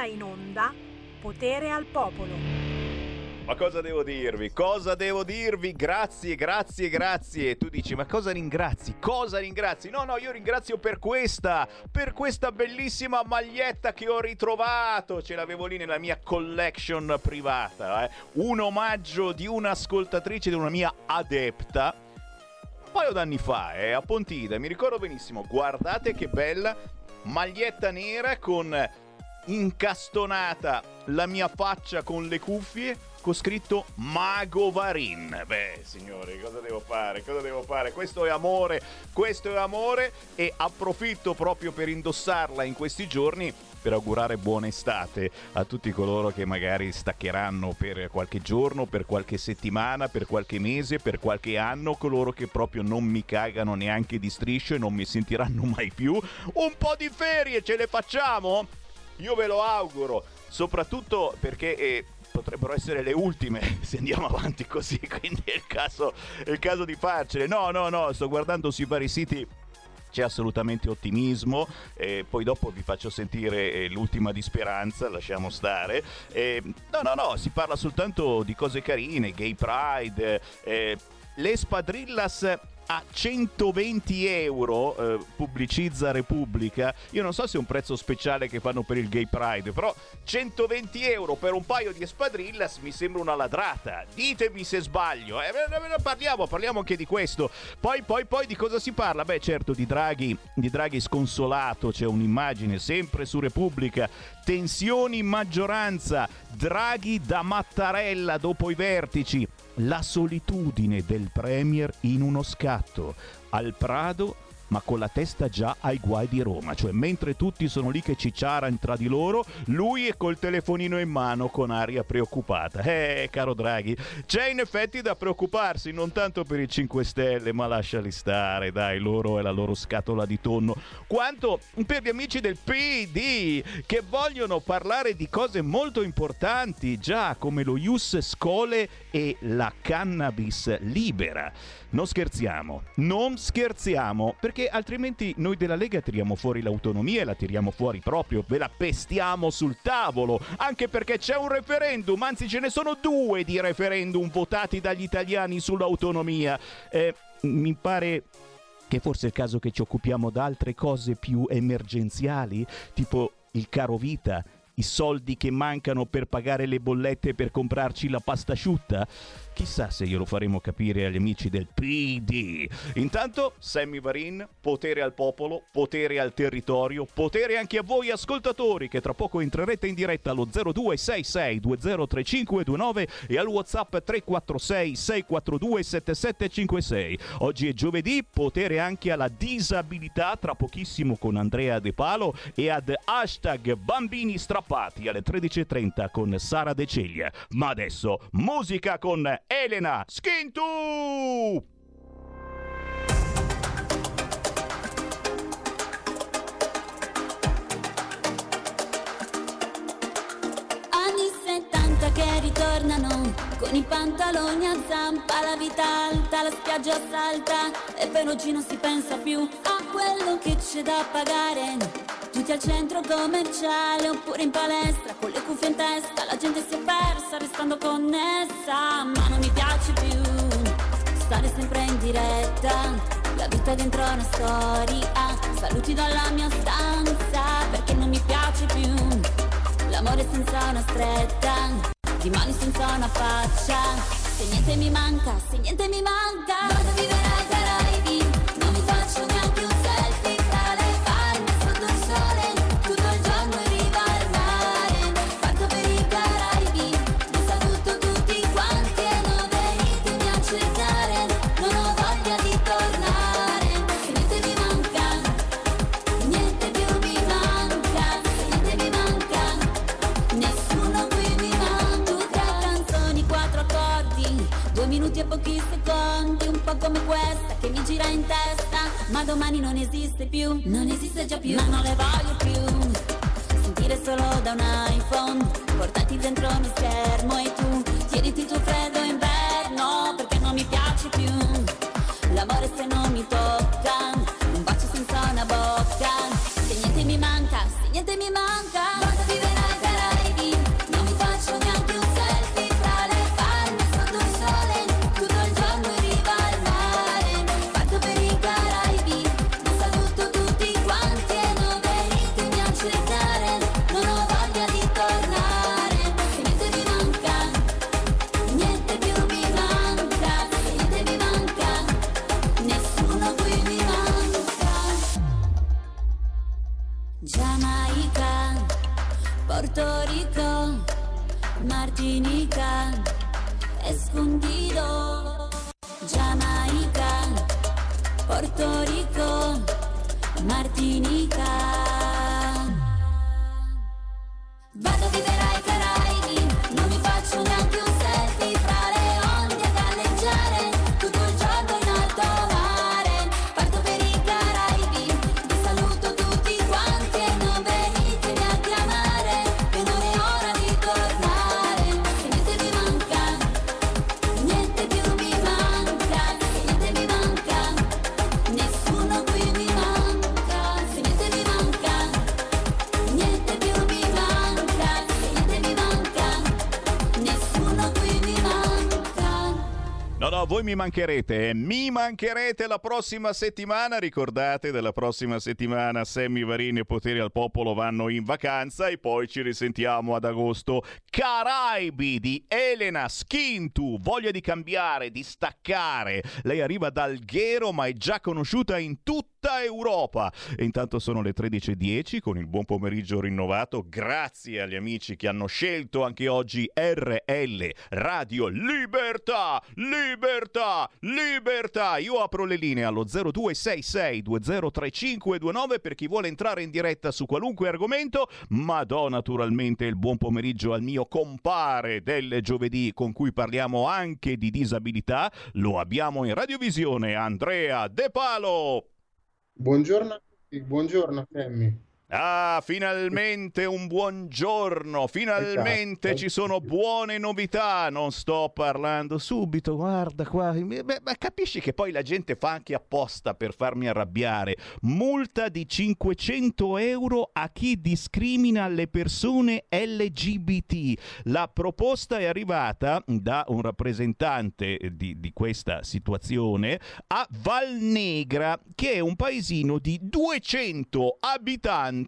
ora in onda Potere al Popolo. Ma cosa devo dirvi? Cosa devo dirvi? Grazie, grazie, grazie. Tu dici, ma cosa ringrazi? Cosa ringrazi? No, no, io ringrazio per questa, per questa bellissima maglietta che ho ritrovato. Ce l'avevo lì nella mia collection privata. Eh? Un omaggio di un'ascoltatrice, di una mia adepta. Un paio d'anni fa, eh, a Pontida, mi ricordo benissimo. Guardate che bella maglietta nera con incastonata la mia faccia con le cuffie con scritto Mago Varin. Beh, signori, cosa devo fare? Cosa devo fare? Questo è amore, questo è amore e approfitto proprio per indossarla in questi giorni per augurare buona estate a tutti coloro che magari staccheranno per qualche giorno, per qualche settimana, per qualche mese, per qualche anno, coloro che proprio non mi cagano neanche di striscio e non mi sentiranno mai più. Un po' di ferie ce le facciamo? Io ve lo auguro, soprattutto perché... Eh, potrebbero essere le ultime se andiamo avanti così, quindi è il caso, è il caso di farcele. No, no, no, sto guardando sui vari siti c'è assolutamente ottimismo, eh, poi dopo vi faccio sentire eh, l'ultima di Speranza, lasciamo stare. Eh, no, no, no, si parla soltanto di cose carine, gay pride, eh, le spadrillas a 120 euro eh, pubblicizza Repubblica. Io non so se è un prezzo speciale che fanno per il Gay Pride, però 120 euro per un paio di espadrillas mi sembra una ladrata. Ditemi se sbaglio. Eh, parliamo, parliamo anche di questo. Poi, poi, poi di cosa si parla? Beh, certo, di Draghi, di Draghi sconsolato. C'è un'immagine sempre su Repubblica. Tensioni maggioranza. Draghi da Mattarella dopo i vertici la solitudine del Premier in uno scatto al Prado ma con la testa già ai guai di Roma, cioè mentre tutti sono lì che cicciarano tra di loro, lui è col telefonino in mano con aria preoccupata. Eh, caro Draghi, c'è in effetti da preoccuparsi, non tanto per i 5 Stelle, ma lasciali stare, dai, loro è la loro scatola di tonno, quanto per gli amici del PD che vogliono parlare di cose molto importanti, già come lo Ius Scole e la cannabis libera. Non scherziamo, non scherziamo, perché altrimenti noi della Lega tiriamo fuori l'autonomia e la tiriamo fuori proprio, ve la pestiamo sul tavolo, anche perché c'è un referendum, anzi ce ne sono due di referendum votati dagli italiani sull'autonomia. Eh, mi pare che forse è il caso che ci occupiamo d'altre cose più emergenziali, tipo il caro vita, i soldi che mancano per pagare le bollette per comprarci la pasta asciutta? Chissà se glielo faremo capire agli amici del PD. Intanto, Sammy Varin, potere al popolo, potere al territorio, potere anche a voi ascoltatori che tra poco entrerete in diretta allo 0266203529 e al WhatsApp 346 642 7756. Oggi è giovedì, potere anche alla disabilità tra pochissimo con Andrea De Palo e ad hashtag bambini strappati alle 13.30 con Sara De Ceglia. Ma adesso musica con Elena Schintu! Anni 70 che ritornano con i pantaloni a zampa, la vita alta, la spiaggia salta e oggi non si pensa più a quello che c'è da pagare. Tutti al centro commerciale oppure in palestra con le cuffie in testa, la gente si è persa restando connessa, ma non mi piace più stare sempre in diretta, la vita dentro una storia, saluti dalla mia stanza perché non mi piace più l'amore senza una stretta, di mani senza una faccia, se niente mi manca, se niente mi manca, vado a vivere gira in testa, ma domani non esiste più, non esiste già più, ma non le voglio più. Sentire solo da un iPhone, portati dentro uno schermo e tu tieniti tuo freddo inverno, perché non mi piace più. L'amore se non mi tocca, mi mancherete, eh. mi mancherete la prossima settimana. Ricordate, della prossima settimana Sammy Varini e Poteri al Popolo vanno in vacanza e poi ci risentiamo ad agosto. Caraibi di Elena Skintu, voglia di cambiare, di staccare. Lei arriva dal Ghero ma è già conosciuta in tutta Europa. E intanto sono le 13.10 con il buon pomeriggio rinnovato. Grazie agli amici che hanno scelto anche oggi RL Radio Libertà. Libertà, libertà. Io apro le linee allo 0266203529 per chi vuole entrare in diretta su qualunque argomento, ma do naturalmente il buon pomeriggio al mio compare del giovedì con cui parliamo anche di disabilità. Lo abbiamo in radiovisione, Andrea De Palo. Buongiorno a tutti, buongiorno Sammy. Ah, finalmente un buongiorno, finalmente Esatto. ci sono buone novità. Non sto parlando subito, guarda qua. Beh, ma capisci che poi la gente fa anche apposta per farmi arrabbiare. Multa di 500 euro a chi discrimina le persone LGBT. La proposta è arrivata da un rappresentante di, di questa situazione a Valnegra, che è un paesino di 200 abitanti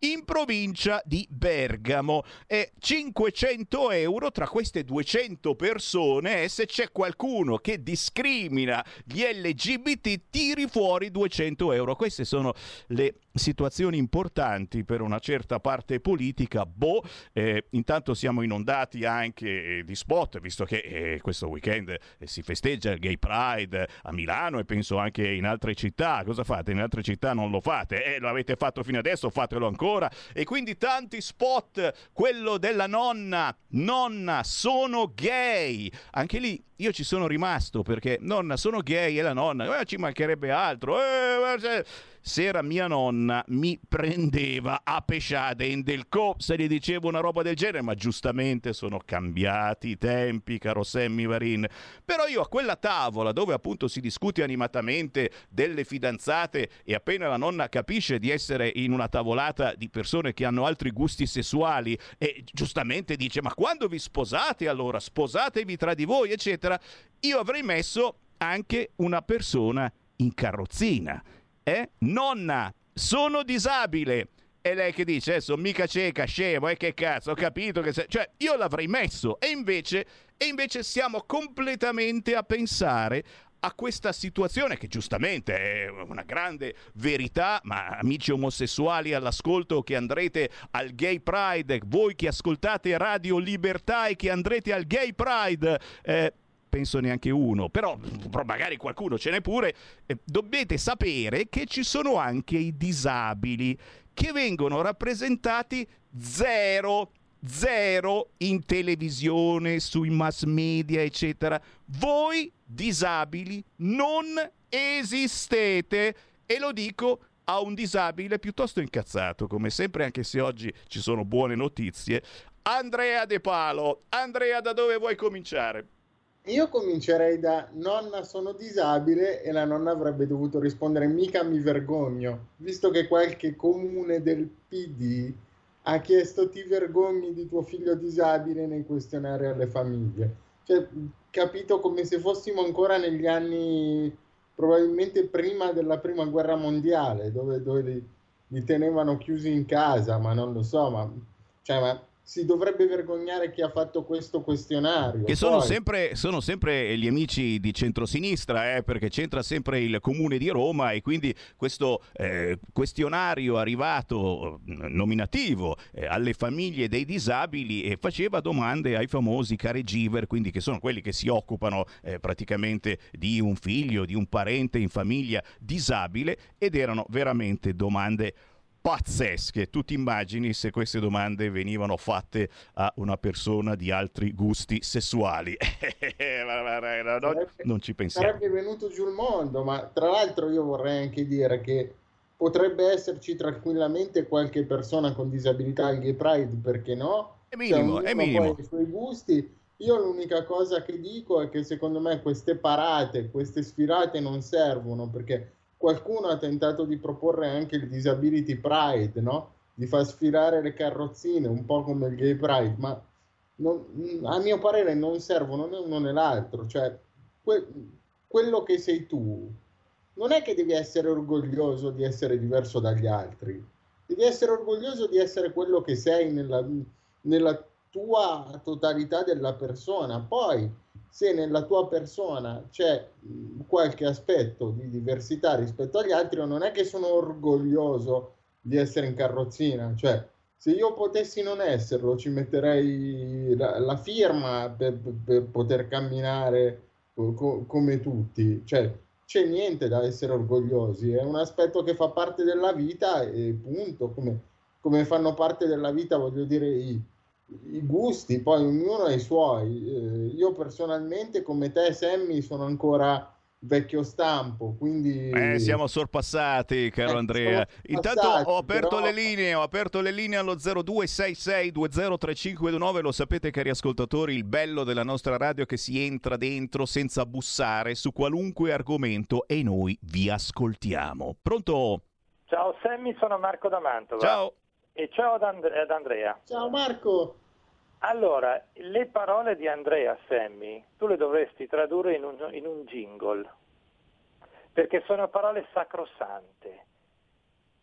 in provincia di Bergamo. E 500 euro tra queste 200 persone, e se c'è qualcuno che discrimina gli LGBT, tiri fuori 200 euro. Queste sono le situazioni importanti per una certa parte politica. Boh, eh, intanto siamo inondati anche eh, di spot, visto che eh, questo weekend eh, si festeggia il Gay Pride a Milano e penso anche in altre città. Cosa fate? In altre città non lo fate. Eh, lo avete fatto fino adesso, fatelo ancora. E quindi tanti spot, quello della nonna, nonna, sono gay. Anche lì io ci sono rimasto perché nonna, sono gay e la nonna, eh, ci mancherebbe altro. Eh, guarda, se era mia nonna mi prendeva a pesciade in del co se gli dicevo una roba del genere, ma giustamente sono cambiati i tempi, caro Sammy Varin. Però io a quella tavola dove appunto si discute animatamente delle fidanzate e appena la nonna capisce di essere in una tavolata di persone che hanno altri gusti sessuali e giustamente dice "Ma quando vi sposate allora? Sposatevi tra di voi, eccetera". Io avrei messo anche una persona in carrozzina eh? Nonna, sono disabile. E lei che dice, sono mica cieca, scemo, e che cazzo, ho capito che sei... Cioè, io l'avrei messo. E invece, e invece siamo completamente a pensare a questa situazione che giustamente è una grande verità, ma amici omosessuali all'ascolto che andrete al Gay Pride, voi che ascoltate Radio Libertà e che andrete al Gay Pride, eh, penso neanche uno, però, però magari qualcuno ce n'è pure, eh, dovete sapere che ci sono anche i disabili che vengono rappresentati zero, zero in televisione, sui mass media, eccetera. Voi disabili non esistete e lo dico a un disabile piuttosto incazzato, come sempre, anche se oggi ci sono buone notizie. Andrea De Palo, Andrea, da dove vuoi cominciare? Io comincerei da nonna sono disabile e la nonna avrebbe dovuto rispondere mica mi vergogno, visto che qualche comune del PD ha chiesto ti vergogni di tuo figlio disabile nei questionari alle famiglie. Cioè, capito come se fossimo ancora negli anni probabilmente prima della prima guerra mondiale, dove, dove li, li tenevano chiusi in casa, ma non lo so, ma, cioè, ma si dovrebbe vergognare chi ha fatto questo questionario. Che sono, sempre, sono sempre, gli amici di centrosinistra, eh, perché c'entra sempre il comune di Roma e quindi questo eh, questionario arrivato nominativo eh, alle famiglie dei disabili e faceva domande ai famosi caregiver, quindi che sono quelli che si occupano eh, praticamente di un figlio, di un parente in famiglia disabile ed erano veramente domande pazzesche. Tu ti immagini se queste domande venivano fatte a una persona di altri gusti sessuali? non ci pensiamo. Sarebbe venuto giù il mondo, ma tra l'altro io vorrei anche dire che potrebbe esserci tranquillamente qualche persona con disabilità al Gay Pride, perché no? È minimo, cioè, è minimo. I suoi gusti. Io l'unica cosa che dico è che secondo me queste parate, queste sfilate non servono perché qualcuno ha tentato di proporre anche il Disability Pride, no? Di far sfilare le carrozzine, un po' come il Gay Pride, ma non, a mio parere non servono né uno né l'altro. Cioè, que- quello che sei tu non è che devi essere orgoglioso di essere diverso dagli altri, devi essere orgoglioso di essere quello che sei nella, nella tua totalità della persona. Poi se nella tua persona c'è qualche aspetto di diversità rispetto agli altri, non è che sono orgoglioso di essere in carrozzina, cioè se io potessi non esserlo ci metterei la, la firma per, per, poter camminare co- come tutti, cioè c'è niente da essere orgogliosi, è un aspetto che fa parte della vita e punto, come, come fanno parte della vita, voglio dire, i, i gusti, poi ognuno ha i suoi. Eh, io personalmente, come te, Sammy, sono ancora vecchio stampo, quindi... Eh, siamo sorpassati, caro eh, Andrea. Intanto ho aperto però... le linee, ho aperto le linee allo 0266203529, lo sapete cari ascoltatori, il bello della nostra radio è che si entra dentro senza bussare su qualunque argomento e noi vi ascoltiamo. Pronto? Ciao Sammy, sono Marco da Mantova. Ciao. E ciao ad, And- ad Andrea. Ciao Marco. Allora, le parole di Andrea Sammy, tu le dovresti tradurre in un, in un jingle, perché sono parole sacrosante.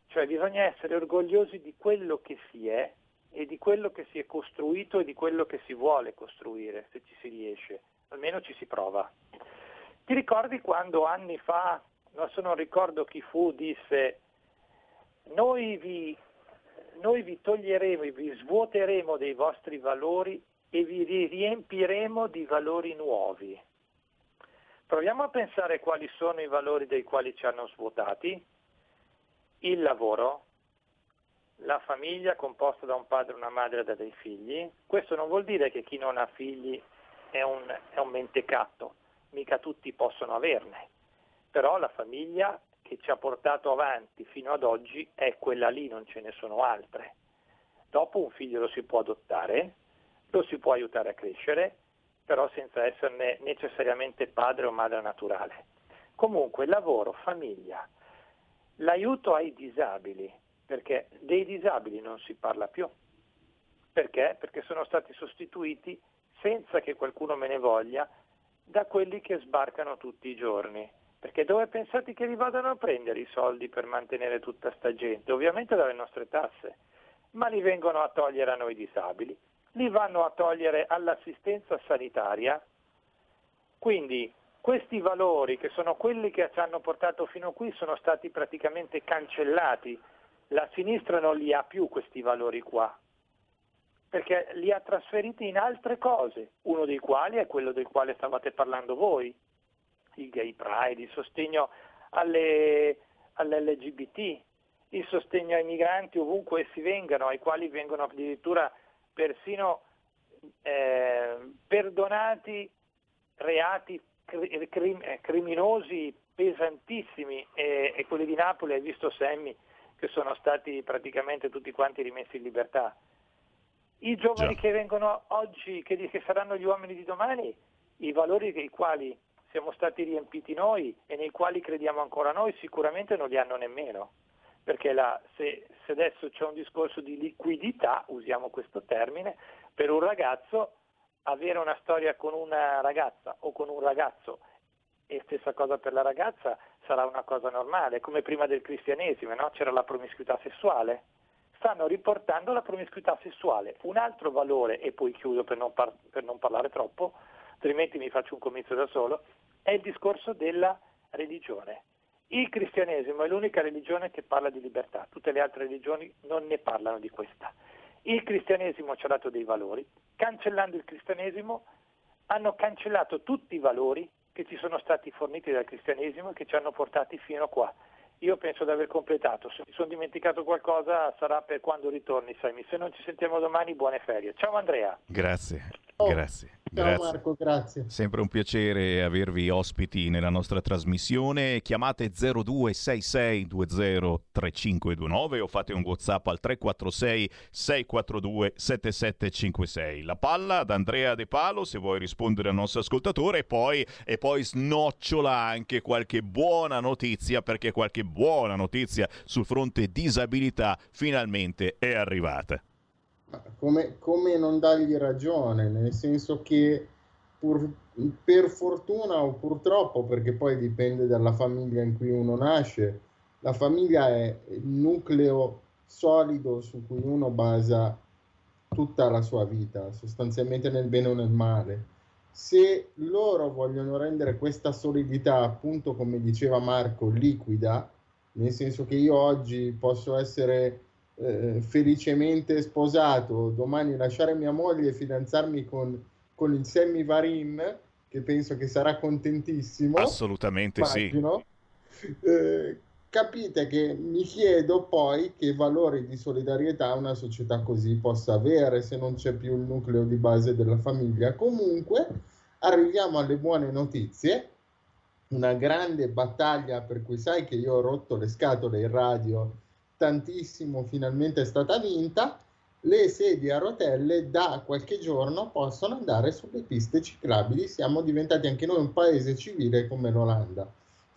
Cioè bisogna essere orgogliosi di quello che si è e di quello che si è costruito e di quello che si vuole costruire, se ci si riesce, almeno ci si prova. Ti ricordi quando anni fa, adesso non ricordo chi fu, disse noi vi noi vi toglieremo e vi svuoteremo dei vostri valori e vi riempiremo di valori nuovi. Proviamo a pensare quali sono i valori dei quali ci hanno svuotati. Il lavoro, la famiglia composta da un padre, una madre e da dei figli. Questo non vuol dire che chi non ha figli è un, è un mentecatto, mica tutti possono averne. Però la famiglia che ci ha portato avanti fino ad oggi è quella lì, non ce ne sono altre. Dopo un figlio lo si può adottare, lo si può aiutare a crescere, però senza esserne necessariamente padre o madre naturale. Comunque lavoro, famiglia, l'aiuto ai disabili, perché dei disabili non si parla più. Perché? Perché sono stati sostituiti, senza che qualcuno me ne voglia, da quelli che sbarcano tutti i giorni. Perché dove pensate che li vadano a prendere i soldi per mantenere tutta sta gente? Ovviamente dalle nostre tasse, ma li vengono a togliere a noi disabili, li vanno a togliere all'assistenza sanitaria. Quindi questi valori, che sono quelli che ci hanno portato fino qui, sono stati praticamente cancellati. La sinistra non li ha più questi valori qua, perché li ha trasferiti in altre cose, uno dei quali è quello del quale stavate parlando voi, il gay pride, il sostegno alle, all'LGBT, il sostegno ai migranti ovunque essi vengano, ai quali vengono addirittura persino eh, perdonati reati crim- eh, criminosi pesantissimi e, e, quelli di Napoli, hai visto Semmi, che sono stati praticamente tutti quanti rimessi in libertà. I giovani Già. che vengono oggi, che, che saranno gli uomini di domani, i valori dei quali siamo stati riempiti noi e nei quali crediamo ancora noi, sicuramente non li hanno nemmeno. Perché la, se, se adesso c'è un discorso di liquidità, usiamo questo termine, per un ragazzo avere una storia con una ragazza o con un ragazzo e stessa cosa per la ragazza sarà una cosa normale, come prima del cristianesimo, no? c'era la promiscuità sessuale, stanno riportando la promiscuità sessuale. Un altro valore, e poi chiudo per non, par- per non parlare troppo, altrimenti mi faccio un comizio da solo, è il discorso della religione. Il cristianesimo è l'unica religione che parla di libertà, tutte le altre religioni non ne parlano di questa. Il cristianesimo ci ha dato dei valori, cancellando il cristianesimo hanno cancellato tutti i valori che ci sono stati forniti dal cristianesimo e che ci hanno portati fino a qua. Io penso di aver completato, se mi sono dimenticato qualcosa sarà per quando ritorni, Sammy. Se non ci sentiamo domani, buone ferie. Ciao Andrea. Grazie, grazie. Ciao grazie. Marco, grazie. Sempre un piacere avervi ospiti nella nostra trasmissione. Chiamate 0266203529 o fate un WhatsApp al 346 642 7756. La palla ad Andrea De Palo se vuoi rispondere al nostro ascoltatore e poi, e poi snocciola anche qualche buona notizia perché qualche buona notizia sul fronte disabilità finalmente è arrivata. Come, come non dargli ragione, nel senso che pur- per fortuna o purtroppo, perché poi dipende dalla famiglia in cui uno nasce, la famiglia è il nucleo solido su cui uno basa tutta la sua vita, sostanzialmente nel bene o nel male. Se loro vogliono rendere questa solidità, appunto come diceva Marco, liquida, nel senso che io oggi posso essere eh, felicemente sposato, domani lasciare mia moglie e fidanzarmi con, con il Sammy Varin, che penso che sarà contentissimo. Assolutamente sì. immagino. Eh, capite che mi chiedo poi che valori di solidarietà una società così possa avere se non c'è più il nucleo di base della famiglia. Comunque, arriviamo alle buone notizie. Una grande battaglia per cui sai che io ho rotto le scatole in radio tantissimo, finalmente è stata vinta. Le sedie a rotelle da qualche giorno possono andare sulle piste ciclabili. Siamo diventati anche noi un paese civile come l'Olanda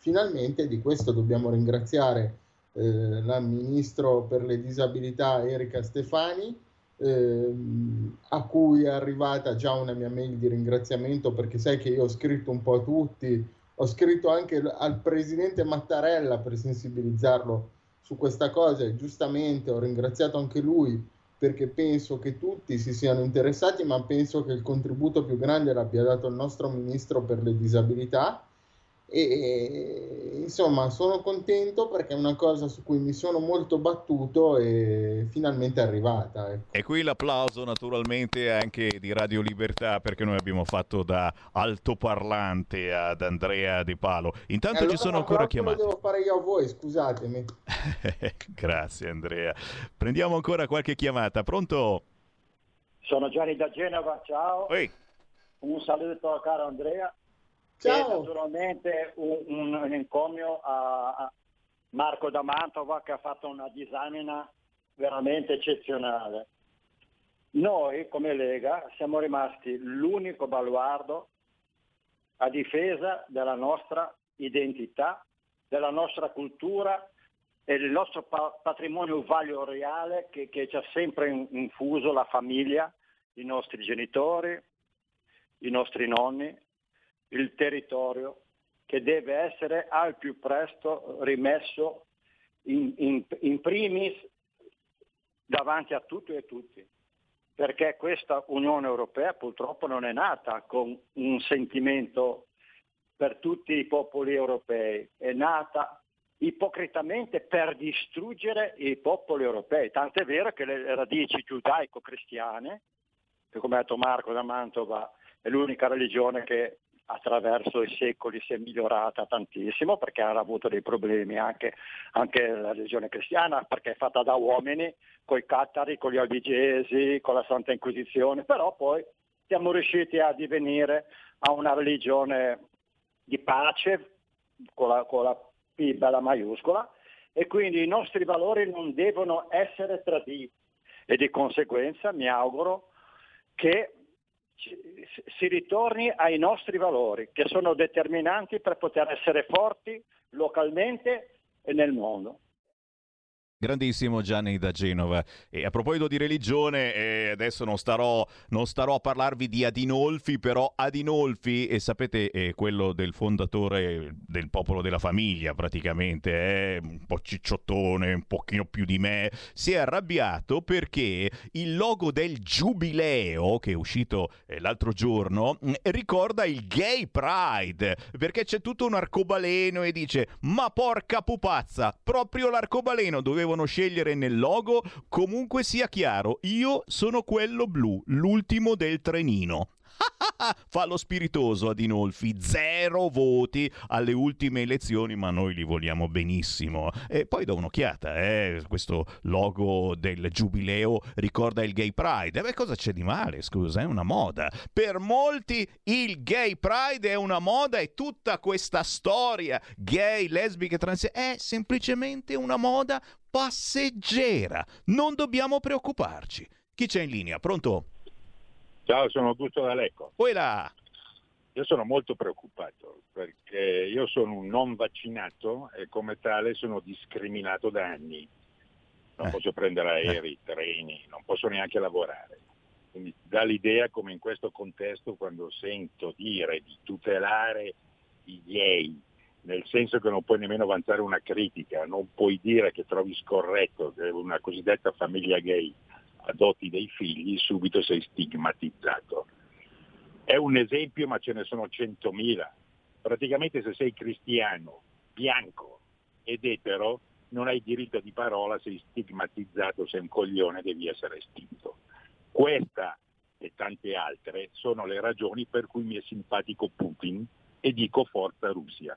finalmente di questo dobbiamo ringraziare eh, la ministro per le disabilità Erika Stefani, ehm, a cui è arrivata già una mia mail di ringraziamento perché sai che io ho scritto un po' a tutti, ho scritto anche al presidente Mattarella per sensibilizzarlo su questa cosa e giustamente ho ringraziato anche lui perché penso che tutti si siano interessati, ma penso che il contributo più grande l'abbia dato il nostro ministro per le disabilità e insomma sono contento perché è una cosa su cui mi sono molto battuto e finalmente è arrivata. ecco. E qui l'applauso naturalmente anche di Radio Libertà perché noi abbiamo fatto da altoparlante ad Andrea De Palo. Intanto allora ci sono ancora chiamate. Lo devo fare io a voi, scusatemi. Grazie Andrea. Prendiamo ancora qualche chiamata. Pronto? Sono Gianni da Genova, ciao. Ehi, Un saluto a caro Andrea. E Ciao. naturalmente un, un- un encomio a, a Marco da Mantova che ha fatto una disamina veramente eccezionale. Noi come Lega siamo rimasti l'unico baluardo a difesa della nostra identità, della nostra cultura e del nostro pa- patrimonio valoriale che, che ci ha sempre in- infuso la famiglia, i nostri genitori, i nostri nonni, il territorio che deve essere al più presto rimesso in, in- in primis davanti a tutti e tutti, perché questa Unione Europea purtroppo non è nata con un sentimento per tutti i popoli europei, è nata ipocritamente per distruggere i popoli europei, tant'è vero che le radici giudaico-cristiane, che come ha detto Marco da Mantova è l'unica religione che attraverso i secoli si è migliorata tantissimo perché ha avuto dei problemi anche, anche la religione cristiana perché è fatta da uomini, con i cattari, con gli albigesi, con la Santa Inquisizione, però poi siamo riusciti a divenire a una religione di pace con la, con la P bella maiuscola e quindi i nostri valori non devono essere traditi. E di conseguenza mi auguro che si ritorni ai nostri valori che sono determinanti per poter essere forti localmente e nel mondo. Grandissimo Gianni da Genova. E a proposito di religione, eh, adesso non starò, non starò, a parlarvi di Adinolfi, però Adinolfi, e sapete, è quello del fondatore del popolo della famiglia praticamente, è un po' cicciottone, un pochino più di me, si è arrabbiato perché il logo del Giubileo, che è uscito eh, l'altro giorno, mm, ricorda il Gay Pride, perché c'è tutto un arcobaleno e dice, ma porca pupazza, proprio l'arcobaleno dovevo devono scegliere nel logo, comunque sia chiaro, io sono quello blu, l'ultimo del trenino. Fa lo spiritoso Adinolfi, zero voti alle ultime elezioni, ma noi li vogliamo benissimo. E poi do un'occhiata, eh? questo logo del giubileo ricorda il Gay Pride. E beh, cosa c'è di male? Scusa, è una moda. Per molti il Gay Pride è una moda e tutta questa storia gay, lesbiche, trans è semplicemente una moda passeggera. Non dobbiamo preoccuparci. Chi c'è in linea? Pronto? Ciao, sono Augusto D'Alecco. Poi là. Io sono molto preoccupato perché io sono un non vaccinato e come tale sono discriminato da anni. Non eh. posso prendere aerei, eh. treni, non posso neanche lavorare. Quindi dà l'idea come in questo contesto quando sento dire di tutelare i gay, nel senso che non puoi nemmeno avanzare una critica, non puoi dire che trovi scorretto che una cosiddetta famiglia gay adotti dei figli, subito sei stigmatizzato. È un esempio, ma ce ne sono centomila. Praticamente se sei cristiano, bianco ed etero, non hai diritto di parola, sei stigmatizzato, sei un coglione, devi essere estinto. Questa e tante altre sono le ragioni per cui mi è simpatico Putin e dico forza Russia.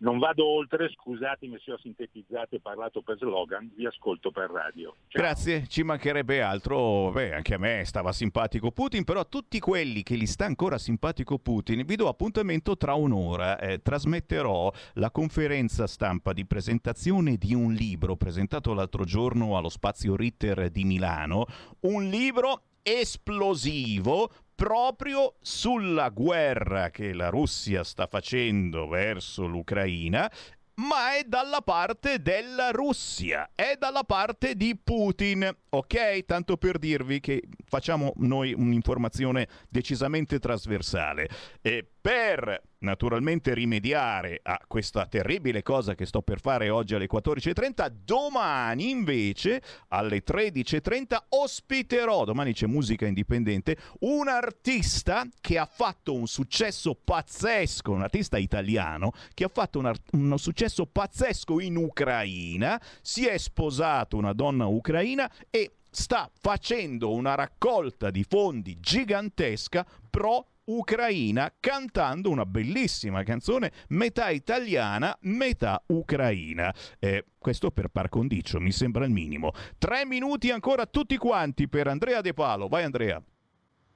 Non vado oltre, scusatemi se ho sintetizzato e parlato per slogan, vi ascolto per radio. Ciao. Grazie, ci mancherebbe altro. Beh, anche a me stava simpatico Putin, però a tutti quelli che gli sta ancora simpatico Putin vi do appuntamento tra un'ora. Eh, trasmetterò la conferenza stampa di presentazione di un libro presentato l'altro giorno allo Spazio Ritter di Milano, un libro esplosivo proprio sulla guerra che la Russia sta facendo verso l'Ucraina ma è dalla parte della Russia, è dalla parte di Putin, ok? Tanto per dirvi che facciamo noi un'informazione decisamente trasversale. E per naturalmente rimediare a questa terribile cosa che sto per fare oggi alle 14.30, domani invece alle 13.30 ospiterò, domani c'è musica indipendente, un artista che ha fatto un successo pazzesco, un artista italiano che ha fatto un, art- un successo pazzesco in Ucraina, si è sposato una donna ucraina e sta facendo una raccolta di fondi gigantesca pro ucraina cantando una bellissima canzone metà italiana, metà ucraina. Eh, questo per par condicio, mi sembra il minimo. Tre minuti ancora tutti quanti per Andrea De Palo. Vai Andrea.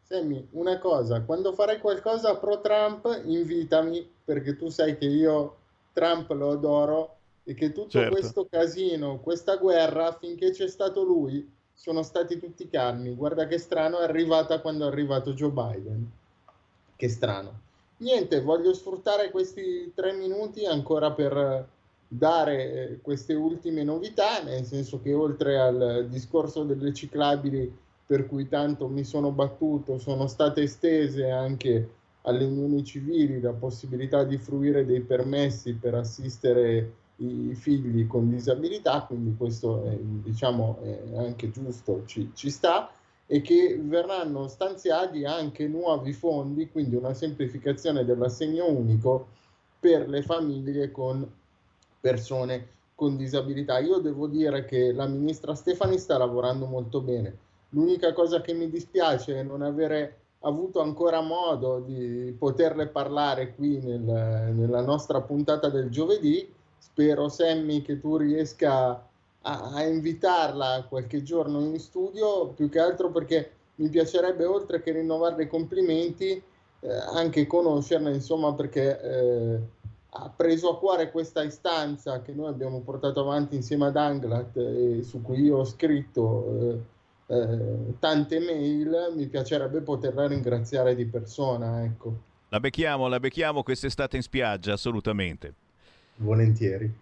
Sammy, una cosa, quando farai qualcosa pro Trump, invitami perché tu sai che io Trump lo adoro e che tutto certo. questo casino, questa guerra, finché c'è stato lui, sono stati tutti calmi. Guarda che strano, è arrivata quando è arrivato Joe Biden. Che strano. Niente, voglio sfruttare questi tre minuti ancora per dare queste ultime novità, nel senso che oltre al discorso delle ciclabili per cui tanto mi sono battuto, sono state estese anche alle unioni civili la possibilità di fruire dei permessi per assistere i figli con disabilità, quindi questo è, diciamo, è anche giusto, ci, ci sta, e che verranno stanziati anche nuovi fondi, quindi una semplificazione dell'assegno unico per le famiglie con persone con disabilità. Io devo dire che la ministra Stefani sta lavorando molto bene. L'unica cosa che mi dispiace è non avere avuto ancora modo di poterle parlare qui nel, nella nostra puntata del giovedì. Spero, Sammy, che tu riesca a, a, invitarla qualche giorno in studio, più che altro perché mi piacerebbe, oltre che rinnovarle i complimenti, eh, anche conoscerla, insomma, perché eh, ha preso a cuore questa istanza che noi abbiamo portato avanti insieme ad Anglat e su cui io ho scritto. Eh, eh, tante mail, mi piacerebbe poterla ringraziare di persona. Ecco. La becchiamo, la becchiamo quest'estate in spiaggia, assolutamente. Volentieri.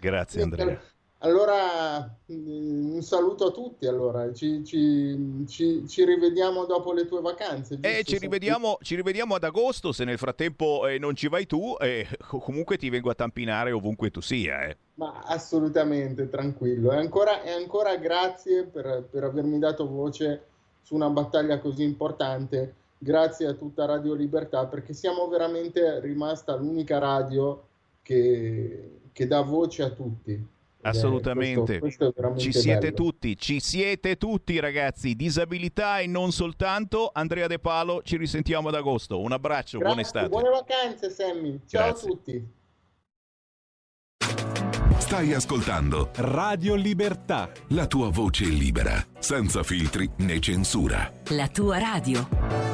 Grazie Andrea. Allora mm, un saluto a tutti, allora ci, ci, ci, ci rivediamo dopo le tue vacanze. Eh, ci, rivediamo, ci rivediamo ad agosto, se nel frattempo eh, non ci vai tu, eh, comunque ti vengo a tampinare ovunque tu sia. Eh. Ma assolutamente, tranquillo. E ancora, e ancora grazie per, per avermi dato voce su una battaglia così importante. Grazie a tutta Radio Libertà perché siamo veramente rimasta l'unica radio che, che dà voce a tutti. Assolutamente. Questo, questo ci siete bello. tutti, ci siete tutti ragazzi, disabilità e non soltanto. Andrea De Palo, ci risentiamo ad agosto. Un abbraccio, Grazie, buona estate. Buone vacanze Sammy, ciao Grazie. a tutti. Stai ascoltando Radio Libertà, la tua voce libera, senza filtri né censura. La tua radio.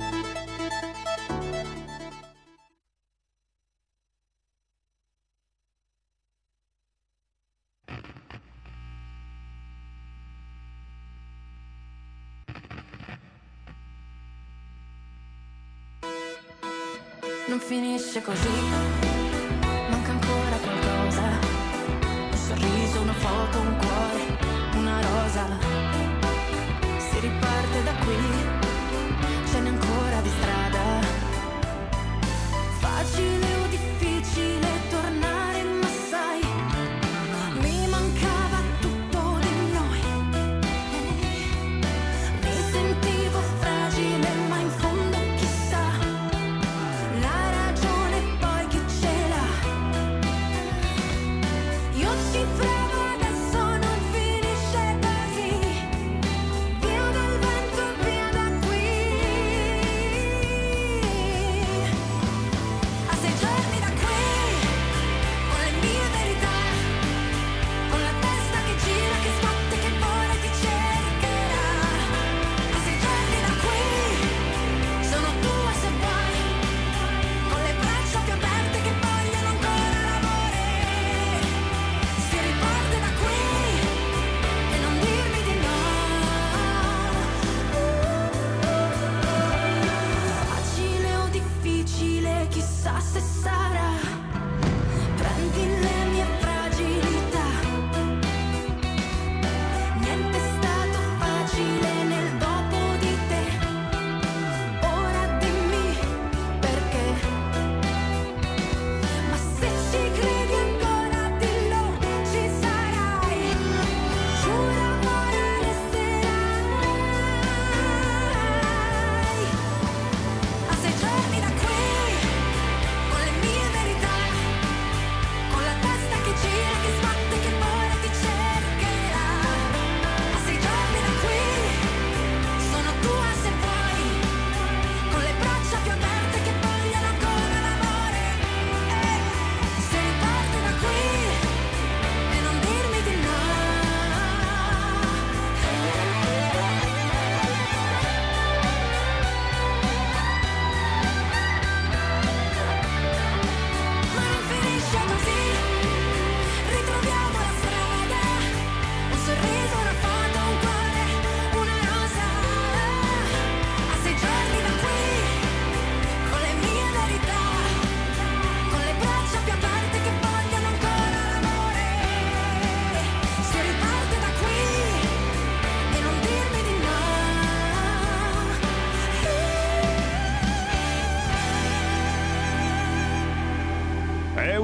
Non finisce così. Manca ancora qualcosa. Un sorriso, una foto, un cuore, una rosa.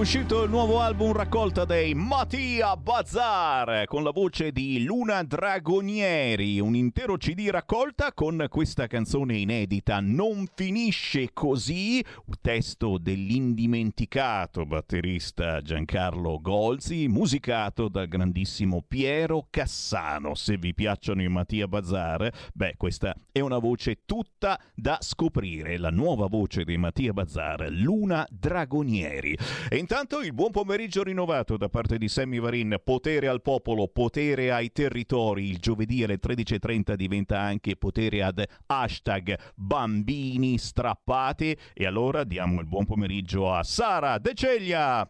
Uscito il nuovo album raccolta dei Mattia Bazar con la voce di Luna Dragonieri, un intero CD raccolta con questa canzone inedita Non finisce così, un testo dell'indimenticato batterista Giancarlo Golzi, musicato dal grandissimo Piero Cassano. Se vi piacciono i Mattia Bazar, beh, questa è una voce tutta da scoprire, la nuova voce di Mattia Bazar, Luna Dragonieri. E intanto il buon pomeriggio rinnovato da parte di Sammy Varin, potere al popolo, potere ai territori. Il giovedì alle 13.30 diventa anche potere ad hashtag bambini strappati. E allora diamo il buon pomeriggio a Sara De Ceglia.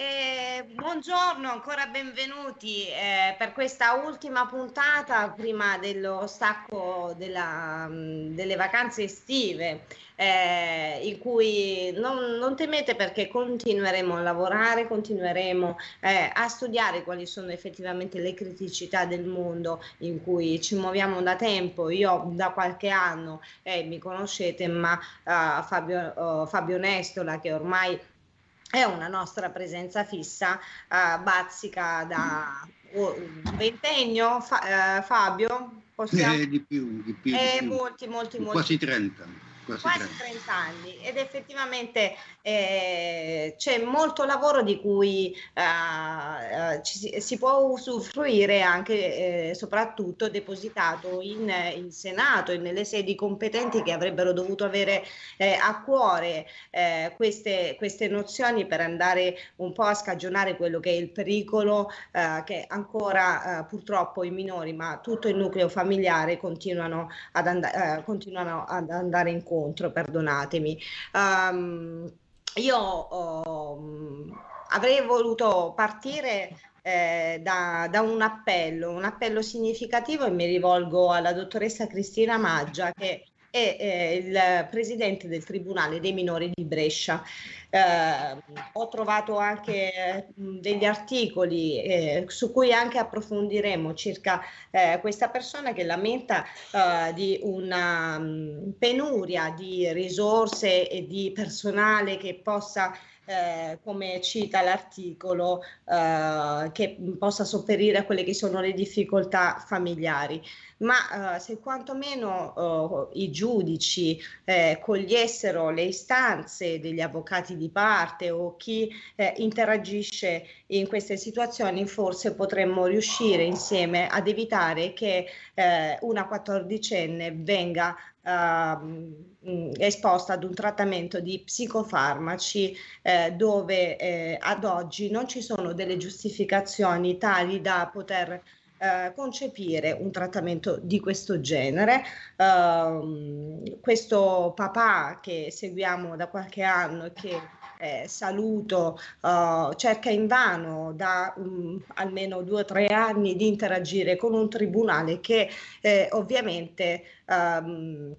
Eh, buongiorno, ancora benvenuti eh, per questa ultima puntata prima dello stacco della, delle vacanze estive, eh, in cui non, non, temete perché continueremo a lavorare, continueremo eh, a studiare quali sono effettivamente le criticità del mondo in cui ci muoviamo da tempo. Io da qualche anno, eh, mi conoscete, ma uh, Fabio, uh, Fabio Nestola che ormai è una nostra presenza fissa, uh, bazzica da un ventennio, fa, uh, Fabio? Possiamo... Eh, di più, di più. Eh, di più. molti, molti, molti. Quasi 30 quasi, quasi 30 anni ed effettivamente eh, c'è molto lavoro di cui eh, ci si, può usufruire anche eh, soprattutto depositato in, in, Senato e nelle sedi competenti che avrebbero dovuto avere eh, a cuore eh, queste, queste nozioni per andare un po' a scagionare quello che è il pericolo eh, che ancora purtroppo i minori ma tutto il nucleo familiare continuano ad, and- continuano ad andare incontro, perdonatemi. Um, io um, avrei voluto partire eh, da, da, un appello, un appello significativo e mi rivolgo alla dottoressa Cristina Maggia che è eh, il presidente del Tribunale dei minori di Brescia. Eh, ho trovato anche eh, degli articoli eh, su cui anche approfondiremo circa eh, questa persona che lamenta eh, di una um, penuria di risorse e di personale che possa eh, come cita l'articolo, eh, che possa sopperire a quelle che sono le difficoltà familiari. Ma uh, se quantomeno uh, i giudici eh, cogliessero le istanze degli avvocati di parte o chi eh, interagisce in queste situazioni, forse potremmo riuscire insieme ad evitare che eh, una quattordicenne venga Uh, esposta ad un trattamento di psicofarmaci eh, dove eh, ad oggi non ci sono delle giustificazioni tali da poter eh, concepire un trattamento di questo genere. Uh, questo papà che seguiamo da qualche anno e che eh, saluto, uh, cerca invano da um, almeno due o tre anni di interagire con un tribunale che eh, ovviamente um,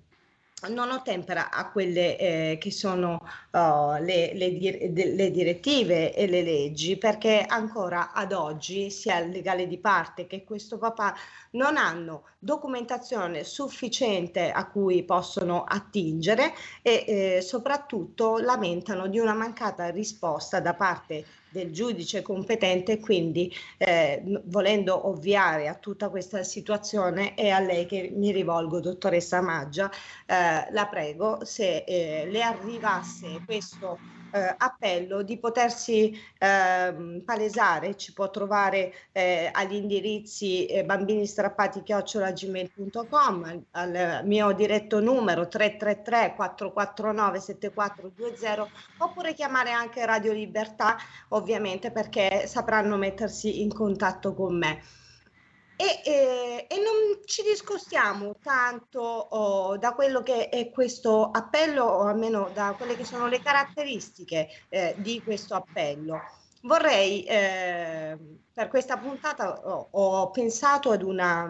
non ottempera a quelle eh, che sono uh, le, le, le, direttive e le leggi perché ancora ad oggi sia il legale di parte che questo papà non hanno documentazione sufficiente a cui possono attingere e eh, soprattutto lamentano di una mancata risposta da parte del giudice competente quindi eh, volendo ovviare a tutta questa situazione è a lei che mi rivolgo, dottoressa Maggia, eh, la prego se eh, le arrivasse questo eh, appello di potersi eh, palesare, ci può trovare eh, agli indirizzi eh, bambini strappati chiocciolagmail.com, al, al mio diretto numero 333 449 7420 oppure chiamare anche Radio Libertà ovviamente perché sapranno mettersi in contatto con me. E, e, e, non ci discostiamo tanto oh, da quello che è questo appello, o almeno da quelle che sono le caratteristiche eh, di questo appello. Vorrei, eh, per questa puntata, oh, ho pensato ad una,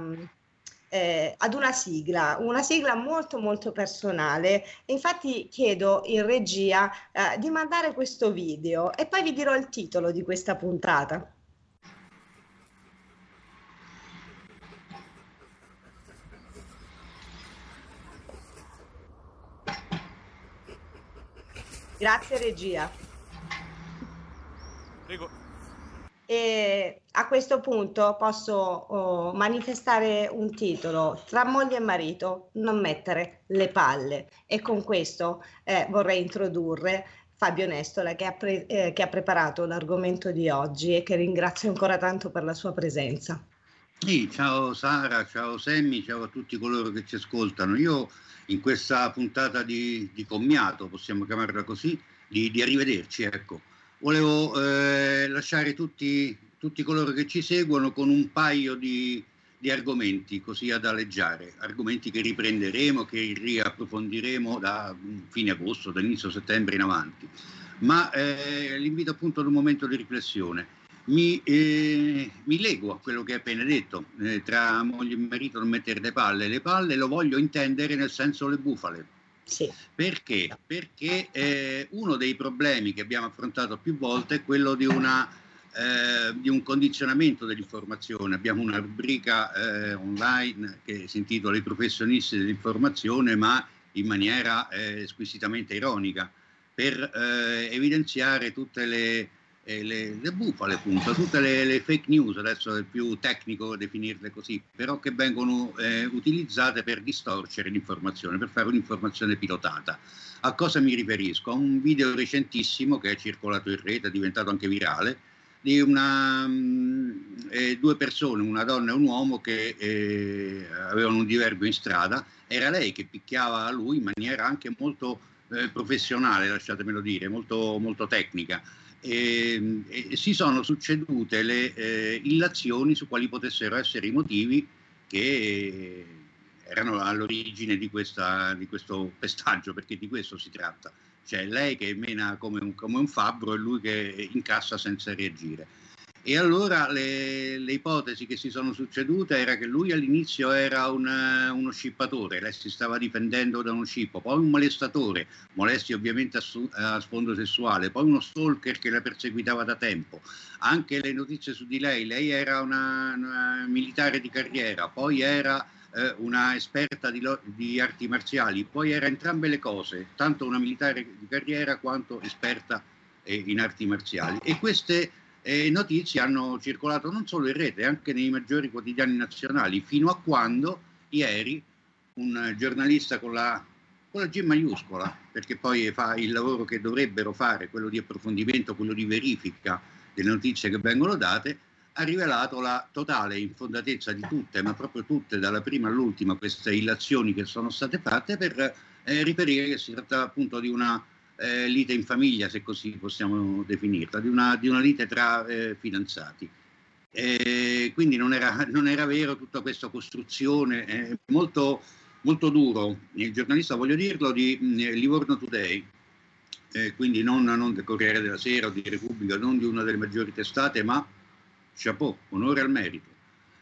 eh, ad una sigla, una sigla molto molto personale. Infatti chiedo in regia eh, di mandare questo video e poi vi dirò il titolo di questa puntata. Grazie regia. Prego. E a questo punto posso oh, manifestare un titolo tra moglie e marito, non mettere le palle. E con questo eh, vorrei introdurre Fabio Nestola che ha, pre- eh, che ha preparato l'argomento di oggi e che ringrazio ancora tanto per la sua presenza. Sì, ciao Sara, ciao Semmi, ciao a tutti coloro che ci ascoltano. Io in questa puntata di, di commiato, possiamo chiamarla così, di, di arrivederci, ecco, volevo eh, lasciare tutti, tutti, coloro che ci seguono con un paio di, di, argomenti così ad alleggiare, argomenti che riprenderemo, che riapprofondiremo da fine agosto, da inizio settembre in avanti. Ma eh, l'invito appunto ad un momento di riflessione. Mi, eh, mi lego a quello che hai appena detto, eh, tra moglie e marito non mettere le palle. Le palle lo voglio intendere nel senso le bufale sì. Perché? Perché eh, uno dei problemi che abbiamo affrontato più volte è quello di, una, eh, di un condizionamento dell'informazione. Abbiamo una rubrica eh, online che si intitola I professionisti dell'informazione, ma in maniera eh, squisitamente ironica, per evidenziare tutte le le, le, bufale, appunto, tutte le, le, fake news, adesso è più tecnico definirle così, però che vengono eh, utilizzate per distorcere l'informazione, per fare un'informazione pilotata. A cosa mi riferisco? A un video recentissimo che è circolato in rete, è diventato anche virale, di una, mm, eh, due persone, una donna e un uomo che eh, avevano un diverbio in strada, era lei che picchiava lui in maniera anche molto eh, professionale, lasciatemelo dire, molto, molto tecnica e, ehm, e si sono succedute le eh, illazioni su quali potessero essere i motivi che erano all'origine di, questa, di questo pestaggio, perché di questo si tratta. Cioè lei che mena come un, come un fabbro e lui che incassa senza reagire. E allora le, le, ipotesi che si sono succedute era che lui all'inizio era un, uno scippatore, lei si stava difendendo da uno scippo, poi un molestatore, molesti ovviamente a, su, a sfondo sessuale, poi uno stalker che la perseguitava da tempo. Anche le notizie su di lei, lei era una, una militare di carriera, poi era eh, una esperta di, di arti marziali, poi era entrambe le cose, tanto una militare di carriera quanto esperta eh, in arti marziali. E queste e notizie hanno circolato non solo in rete, anche nei maggiori quotidiani nazionali, fino a quando ieri un giornalista con la, con la G maiuscola, perché poi fa il lavoro che dovrebbero fare, quello di approfondimento, quello di verifica delle notizie che vengono date, ha rivelato la totale infondatezza di tutte, ma proprio tutte, dalla prima all'ultima, queste illazioni che sono state fatte per eh, riferire che si tratta appunto di una eh, lite in famiglia, se così possiamo definirla, di una, di una lite tra eh, fidanzati. E quindi non era, non era, vero tutta questa costruzione, eh, molto, molto duro, il giornalista, voglio dirlo, di eh, Livorno Today, eh, quindi non, non del Corriere della Sera o di Repubblica, non di una delle maggiori testate, ma chapeau, onore al merito.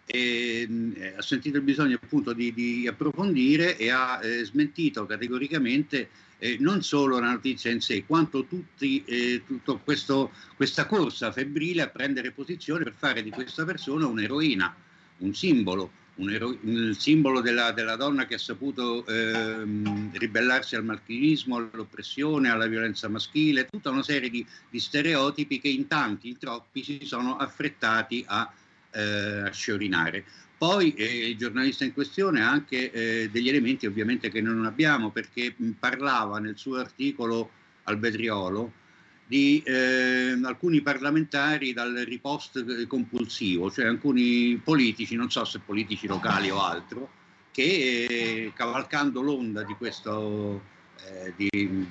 E, eh, ha sentito il bisogno appunto di, di approfondire e ha eh, smentito categoricamente eh, non solo la notizia in sé, quanto tutti, eh, tutta questa corsa febbrile a prendere posizione per fare di questa persona un'eroina, un simbolo, un ero- il simbolo della, della, donna che ha saputo ehm, ribellarsi al maschilismo, all'oppressione, alla violenza maschile, tutta una serie di, di stereotipi che in tanti, in troppi, si sono affrettati a, eh, a sciorinare. Poi eh, il giornalista in questione ha anche eh, degli elementi ovviamente che non abbiamo perché parlava nel suo articolo al Vetriolo di eh, alcuni parlamentari dal ripost compulsivo, cioè alcuni politici, non so se politici locali o altro, che eh, cavalcando l'onda di, questo, eh, di,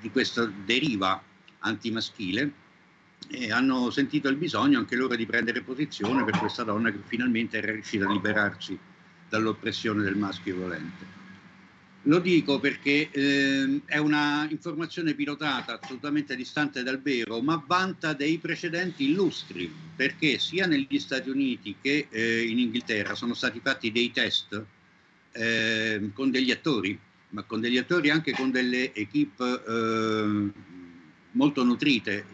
di questa deriva antimaschile e hanno sentito il bisogno anche loro di prendere posizione per questa donna che finalmente era riuscita a liberarsi dall'oppressione del maschio violento. Lo dico perché eh, è una informazione pilotata assolutamente distante dal vero, ma vanta dei precedenti illustri, perché sia negli Stati Uniti che eh, in Inghilterra sono stati fatti dei test eh, con degli attori, ma con degli attori anche con delle equip eh, molto nutrite,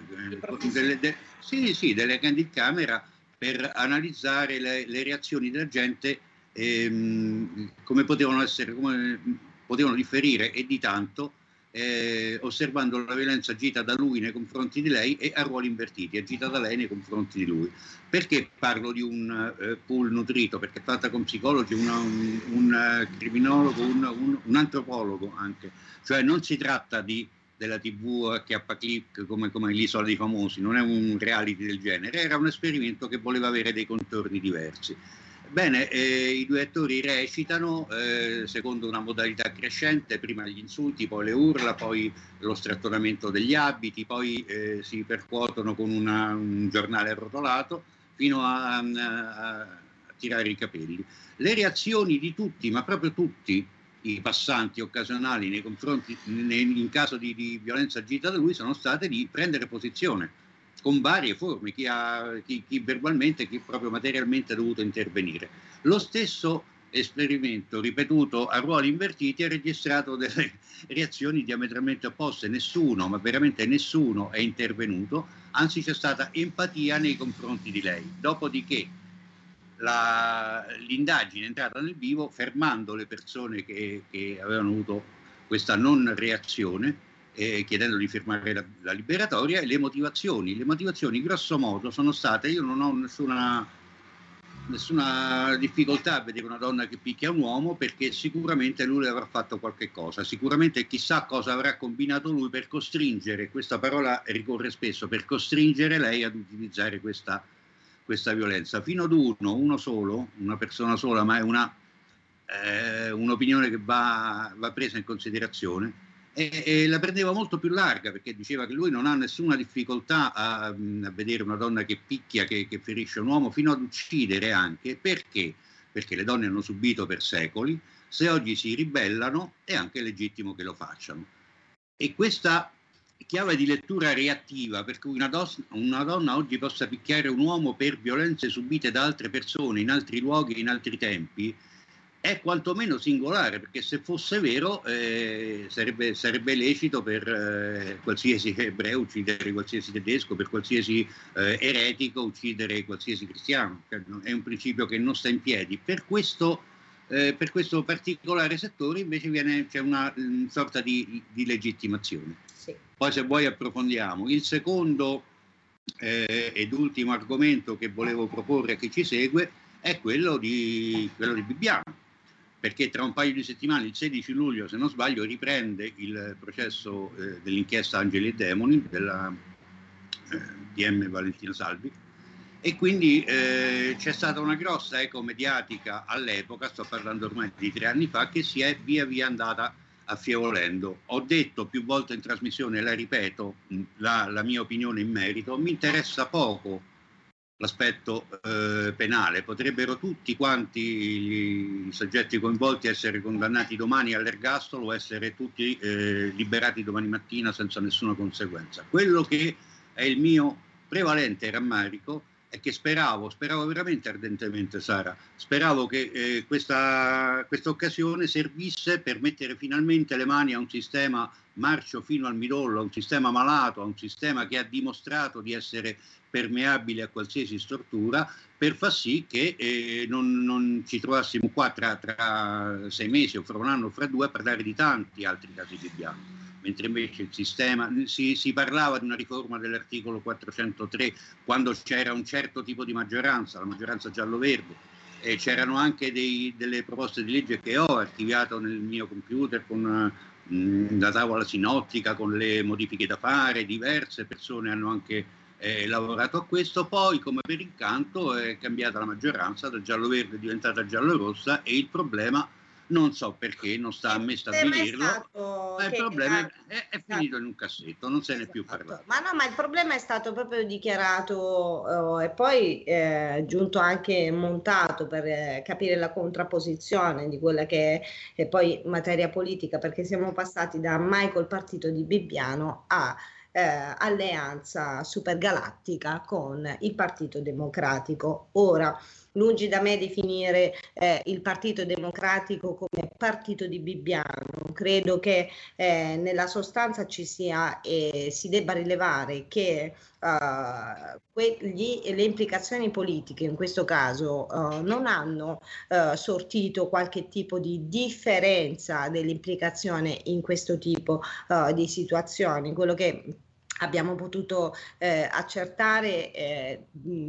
delle, de, sì, sì, delle candid camera per analizzare le, le reazioni della gente, ehm, come potevano essere, come potevano differire e di tanto eh, osservando la violenza agita da lui nei confronti di lei e a ruoli invertiti, agita da lei nei confronti di lui. Perché parlo di un eh, pool nutrito? Perché è fatta con psicologi, una, un, un uh, criminologo, un, un, un, antropologo anche. Cioè non si tratta di, della tv appa click come, come l'isola dei famosi, non è un reality del genere, era un esperimento che voleva avere dei contorni diversi. Bene, eh, i due attori recitano eh, secondo una modalità crescente, prima gli insulti, poi le urla, poi lo strattonamento degli abiti, poi eh, si percuotono con una, un giornale arrotolato fino a, a, a, tirare i capelli. Le reazioni di tutti, ma proprio tutti i passanti occasionali nei confronti, in caso di, di violenza agita da lui, sono state di prendere posizione con varie forme, chi, ha, chi, chi verbalmente, chi proprio materialmente ha dovuto intervenire. Lo stesso esperimento ripetuto a ruoli invertiti ha registrato delle reazioni diametralmente opposte. Nessuno, ma veramente nessuno è intervenuto, anzi c'è stata empatia nei confronti di lei. Dopodiché la, l'indagine è entrata nel vivo fermando le persone che, che avevano avuto questa non reazione eh, chiedendo di firmare la, la, liberatoria e le motivazioni. Le motivazioni grosso modo sono state, io non ho nessuna, nessuna difficoltà a vedere una donna che picchia un uomo perché sicuramente lui avrà fatto qualche cosa, sicuramente chissà cosa avrà combinato lui per costringere, questa parola ricorre spesso, per costringere lei ad utilizzare questa, questa violenza. Fino ad uno, uno solo, una persona sola, ma è una, eh, un'opinione che va, va presa in considerazione e, e, la prendeva molto più larga perché diceva che lui non ha nessuna difficoltà a, a vedere una donna che picchia, che, che, ferisce un uomo, fino ad uccidere anche. Perché? Perché le donne hanno subito per secoli, se oggi si ribellano è anche legittimo che lo facciano. E questa chiave di lettura reattiva per cui una, dos- una donna oggi possa picchiare un uomo per violenze subite da altre persone in altri luoghi, in altri tempi, è quantomeno singolare, perché se fosse vero eh, sarebbe, sarebbe, lecito per eh, qualsiasi ebreo uccidere qualsiasi tedesco, per qualsiasi eh, eretico uccidere qualsiasi cristiano. Cioè, è un principio che non sta in piedi. Per questo, eh, per questo particolare settore invece viene, c'è una, una sorta di, di legittimazione. Poi se vuoi approfondiamo. Il secondo eh, ed ultimo argomento che volevo proporre a chi ci segue è quello di, quello di Bibbiano. Perché tra un paio di settimane, il 16 luglio, se non sbaglio, riprende il processo eh, dell'inchiesta Angeli e Demoni della eh, DM Valentina Salvi. E quindi eh, c'è stata una grossa eco mediatica all'epoca, sto parlando ormai di tre anni fa, che si è via via andata affievolendo. Ho detto più volte in trasmissione, la ripeto, la, la mia opinione in merito, mi interessa poco l'aspetto eh, penale. Potrebbero tutti quanti i soggetti coinvolti essere condannati domani all'ergastolo o essere tutti eh, liberati domani mattina senza nessuna conseguenza. Quello che è il mio prevalente rammarico è che speravo, speravo veramente ardentemente Sara, speravo che eh, questa, questa occasione servisse per mettere finalmente le mani a un sistema marcio fino al midollo, a un sistema malato, a un sistema che ha dimostrato di essere permeabile a qualsiasi stortura per far sì che eh, non, non, ci trovassimo qua tra, tra, sei mesi o fra un anno o fra due a parlare di tanti altri casi abbiamo. Mentre invece il sistema, si, si parlava di una riforma dell'articolo 403 quando c'era un certo tipo di maggioranza, la maggioranza giallo-verde, e c'erano anche dei, delle proposte di legge che ho archiviato nel mio computer con mh, la tavola sinottica, con le modifiche da fare, diverse persone hanno anche eh, lavorato a questo, poi come per incanto è cambiata la maggioranza, da giallo-verde è diventata giallo-rossa e il problema non so perché, non sta a me stabilirlo, ma il problema è, è, è, finito in un cassetto, non se ne è più esatto. parlato. Ma no, ma il problema è stato proprio dichiarato eh, e poi eh, giunto anche montato per eh, capire la contrapposizione di quella che è, poi materia politica, perché siamo passati da mai col partito di Bibbiano a eh, alleanza supergalattica con il Partito Democratico. Ora, lungi da me definire eh, il Partito Democratico come partito di Bibbiano, credo che eh, nella sostanza ci sia e si debba rilevare che Uh, quelli, le implicazioni politiche in questo caso uh, non hanno uh, sortito qualche tipo di differenza dell'implicazione in questo tipo di situazioni. Quello che abbiamo potuto eh, accertare eh,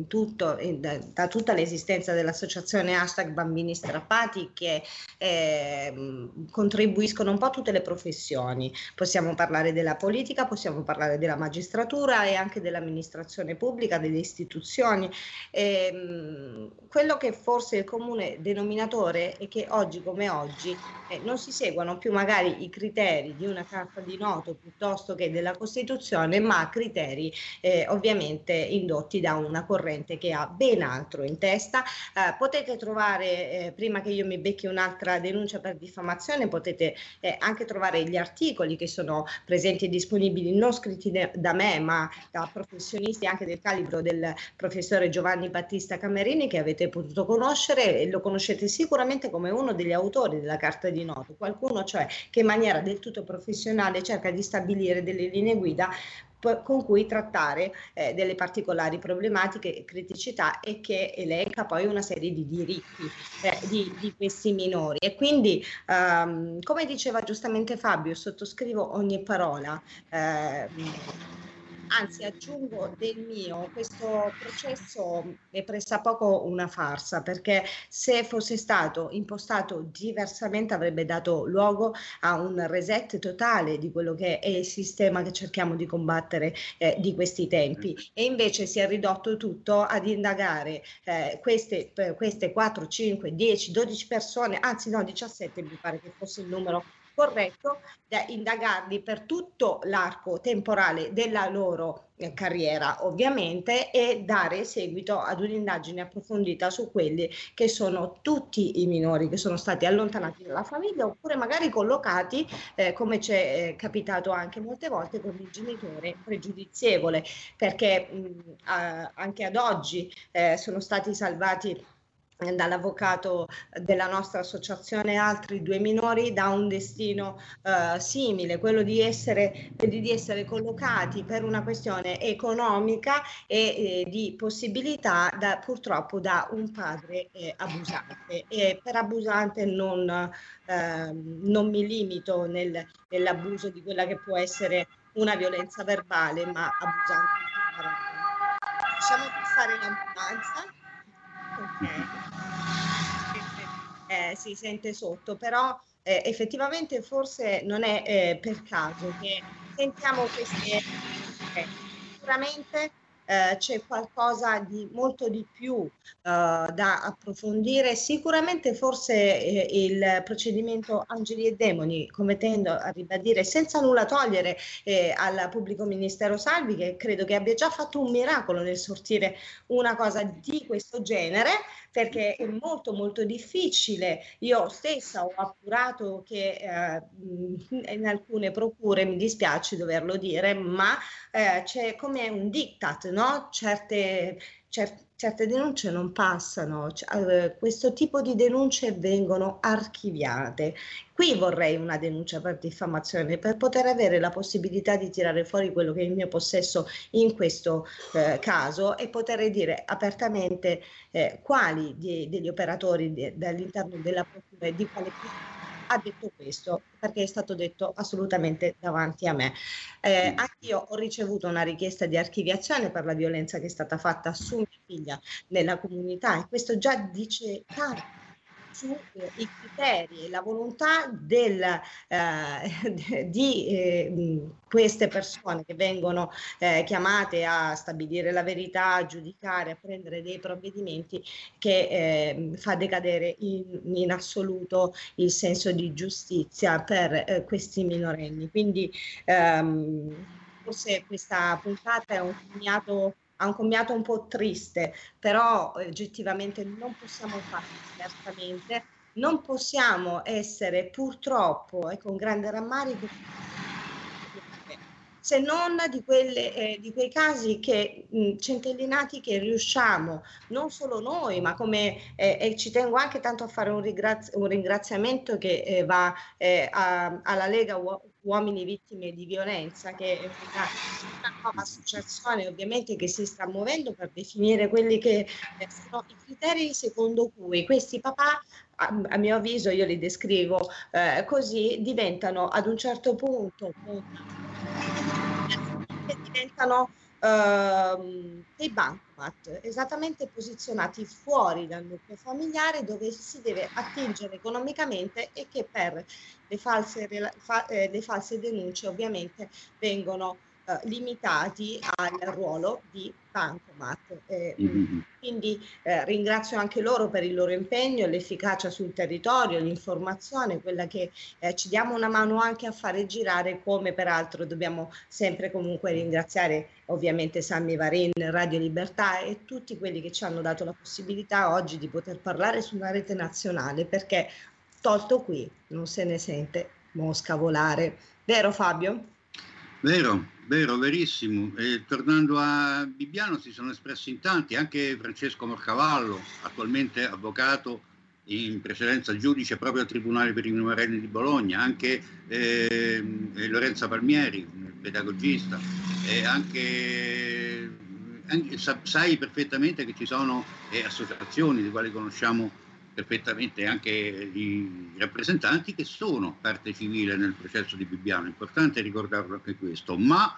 tutto, eh, da, da, tutta l'esistenza dell'associazione hashtag bambini strappati che ehm, contribuiscono un po' a tutte le professioni. Possiamo parlare della politica, possiamo parlare della magistratura e anche dell'amministrazione pubblica, delle istituzioni. Ehm, quello che forse il comune denominatore è che oggi come oggi eh, non si seguono più magari i criteri di una carta di noto piuttosto che della Costituzione, ma criteri eh, ovviamente indotti da una corrente che ha ben altro in testa. Eh, potete trovare, eh, prima che io mi becchi un'altra denuncia per diffamazione, potete eh, anche trovare gli articoli che sono presenti e disponibili, non scritti da me, ma da professionisti anche del calibro del professore Giovanni Battista Camerini che avete potuto conoscere e lo conoscete sicuramente come uno degli autori della Carta di Noto, qualcuno cioè che in maniera del tutto professionale cerca di stabilire delle linee guida con cui trattare eh, delle particolari problematiche e criticità e che elenca poi una serie di diritti eh, di, di, questi minori. E quindi, um, come diceva giustamente Fabio, sottoscrivo ogni parola. Eh, anzi aggiungo del mio, questo processo è pressappoco una farsa perché se fosse stato impostato diversamente avrebbe dato luogo a un reset totale di quello che è il sistema che cerchiamo di combattere eh, di questi tempi. E invece si è ridotto tutto ad indagare eh, queste, queste 4, 5, 10, 12 persone, anzi no 17 mi pare che fosse il numero corretto da indagarli per tutto l'arco temporale della loro eh, carriera ovviamente e dare seguito ad un'indagine approfondita su quelli che sono tutti i minori che sono stati allontanati dalla famiglia oppure magari collocati eh, come ci è eh, capitato anche molte volte con il genitore pregiudizievole perché mh, anche ad oggi eh, sono stati salvati dall'avvocato della nostra associazione altri due minori da un destino eh, simile, quello di essere, di essere collocati per una questione economica e eh, di possibilità da, purtroppo da un padre eh, abusante. E per abusante non, ehm, non mi limito nel, nell'abuso di quella che può essere una violenza verbale, ma abusante. Lasciamo passare l'ambulanza. Eh, si sente sotto, però eh, effettivamente forse non è eh, per caso che sentiamo queste... Eh, sicuramente eh, c'è qualcosa di molto di più eh, da approfondire. Sicuramente forse eh, il procedimento Angeli e Demoni, come tendo a ribadire, senza nulla togliere eh, al pubblico ministero Salvi, che credo che abbia già fatto un miracolo nel sortire una cosa di questo genere, perché è molto molto difficile. Io stessa ho appurato che eh, in alcune procure, mi dispiace doverlo dire, ma eh, c'è come un diktat, no? Certe, cer- certe denunce non passano, c- questo tipo di denunce vengono archiviate. Qui vorrei una denuncia per diffamazione per poter avere la possibilità di tirare fuori quello che è il mio possesso in questo eh, caso e poter dire apertamente eh, quali di, degli operatori di, all'interno della procura e di quale ha detto questo, perché è stato detto assolutamente davanti a me. Eh, anch'io ho ricevuto una richiesta di archiviazione per la violenza che è stata fatta su mia figlia nella comunità e questo già dice tanto sui eh, criteri e la volontà del, eh, di eh, queste persone che vengono eh, chiamate a stabilire la verità, a giudicare, a prendere dei provvedimenti che ehm, fa decadere in, in, assoluto il senso di giustizia per eh, questi minorenni. Quindi ehm, forse questa puntata è un commiato ha un commiato un po' triste, però oggettivamente non possiamo farlo diversamente, non possiamo essere purtroppo e con grande rammarico se non di, quelle, eh, di quei casi che mh, centellinati che riusciamo, non solo noi, ma come eh, e ci tengo anche tanto a fare un, ringrazi- un ringraziamento che eh, va eh, a, alla Lega Uomini Vittime di Violenza, che è una, una, nuova associazione ovviamente che si sta muovendo per definire quelli che eh, sono i criteri secondo cui questi papà a, a, mio avviso, io li descrivo eh, così, diventano ad un certo punto diventano uh, dei bancomat esattamente posizionati fuori dal nucleo familiare dove si deve attingere economicamente e che per le false, fa, eh, le false denunce ovviamente vengono uh, limitati al ruolo di bancomat. Eh, mm-hmm. Quindi eh, ringrazio anche loro per il loro impegno, l'efficacia sul territorio, l'informazione, quella che eh, ci diamo una mano anche a fare girare, come peraltro dobbiamo sempre comunque ringraziare ovviamente Sammy Varin, Radio Libertà e tutti quelli che ci hanno dato la possibilità oggi di poter parlare sulla rete nazionale, perché tolto qui non se ne sente mosca volare. Vero Fabio? Vero, vero, verissimo. E tornando a Bibbiano si sono espressi in tanti, anche Francesco Morcavallo, attualmente avvocato, in precedenza giudice proprio al Tribunale per i minorenni di Bologna, anche eh, Lorenza Palmieri, pedagogista, e anche, anche, sai perfettamente che ci sono eh, associazioni di quali conosciamo perfettamente anche i rappresentanti che sono parte civile nel processo di Bibbiano, è importante ricordarlo anche questo, ma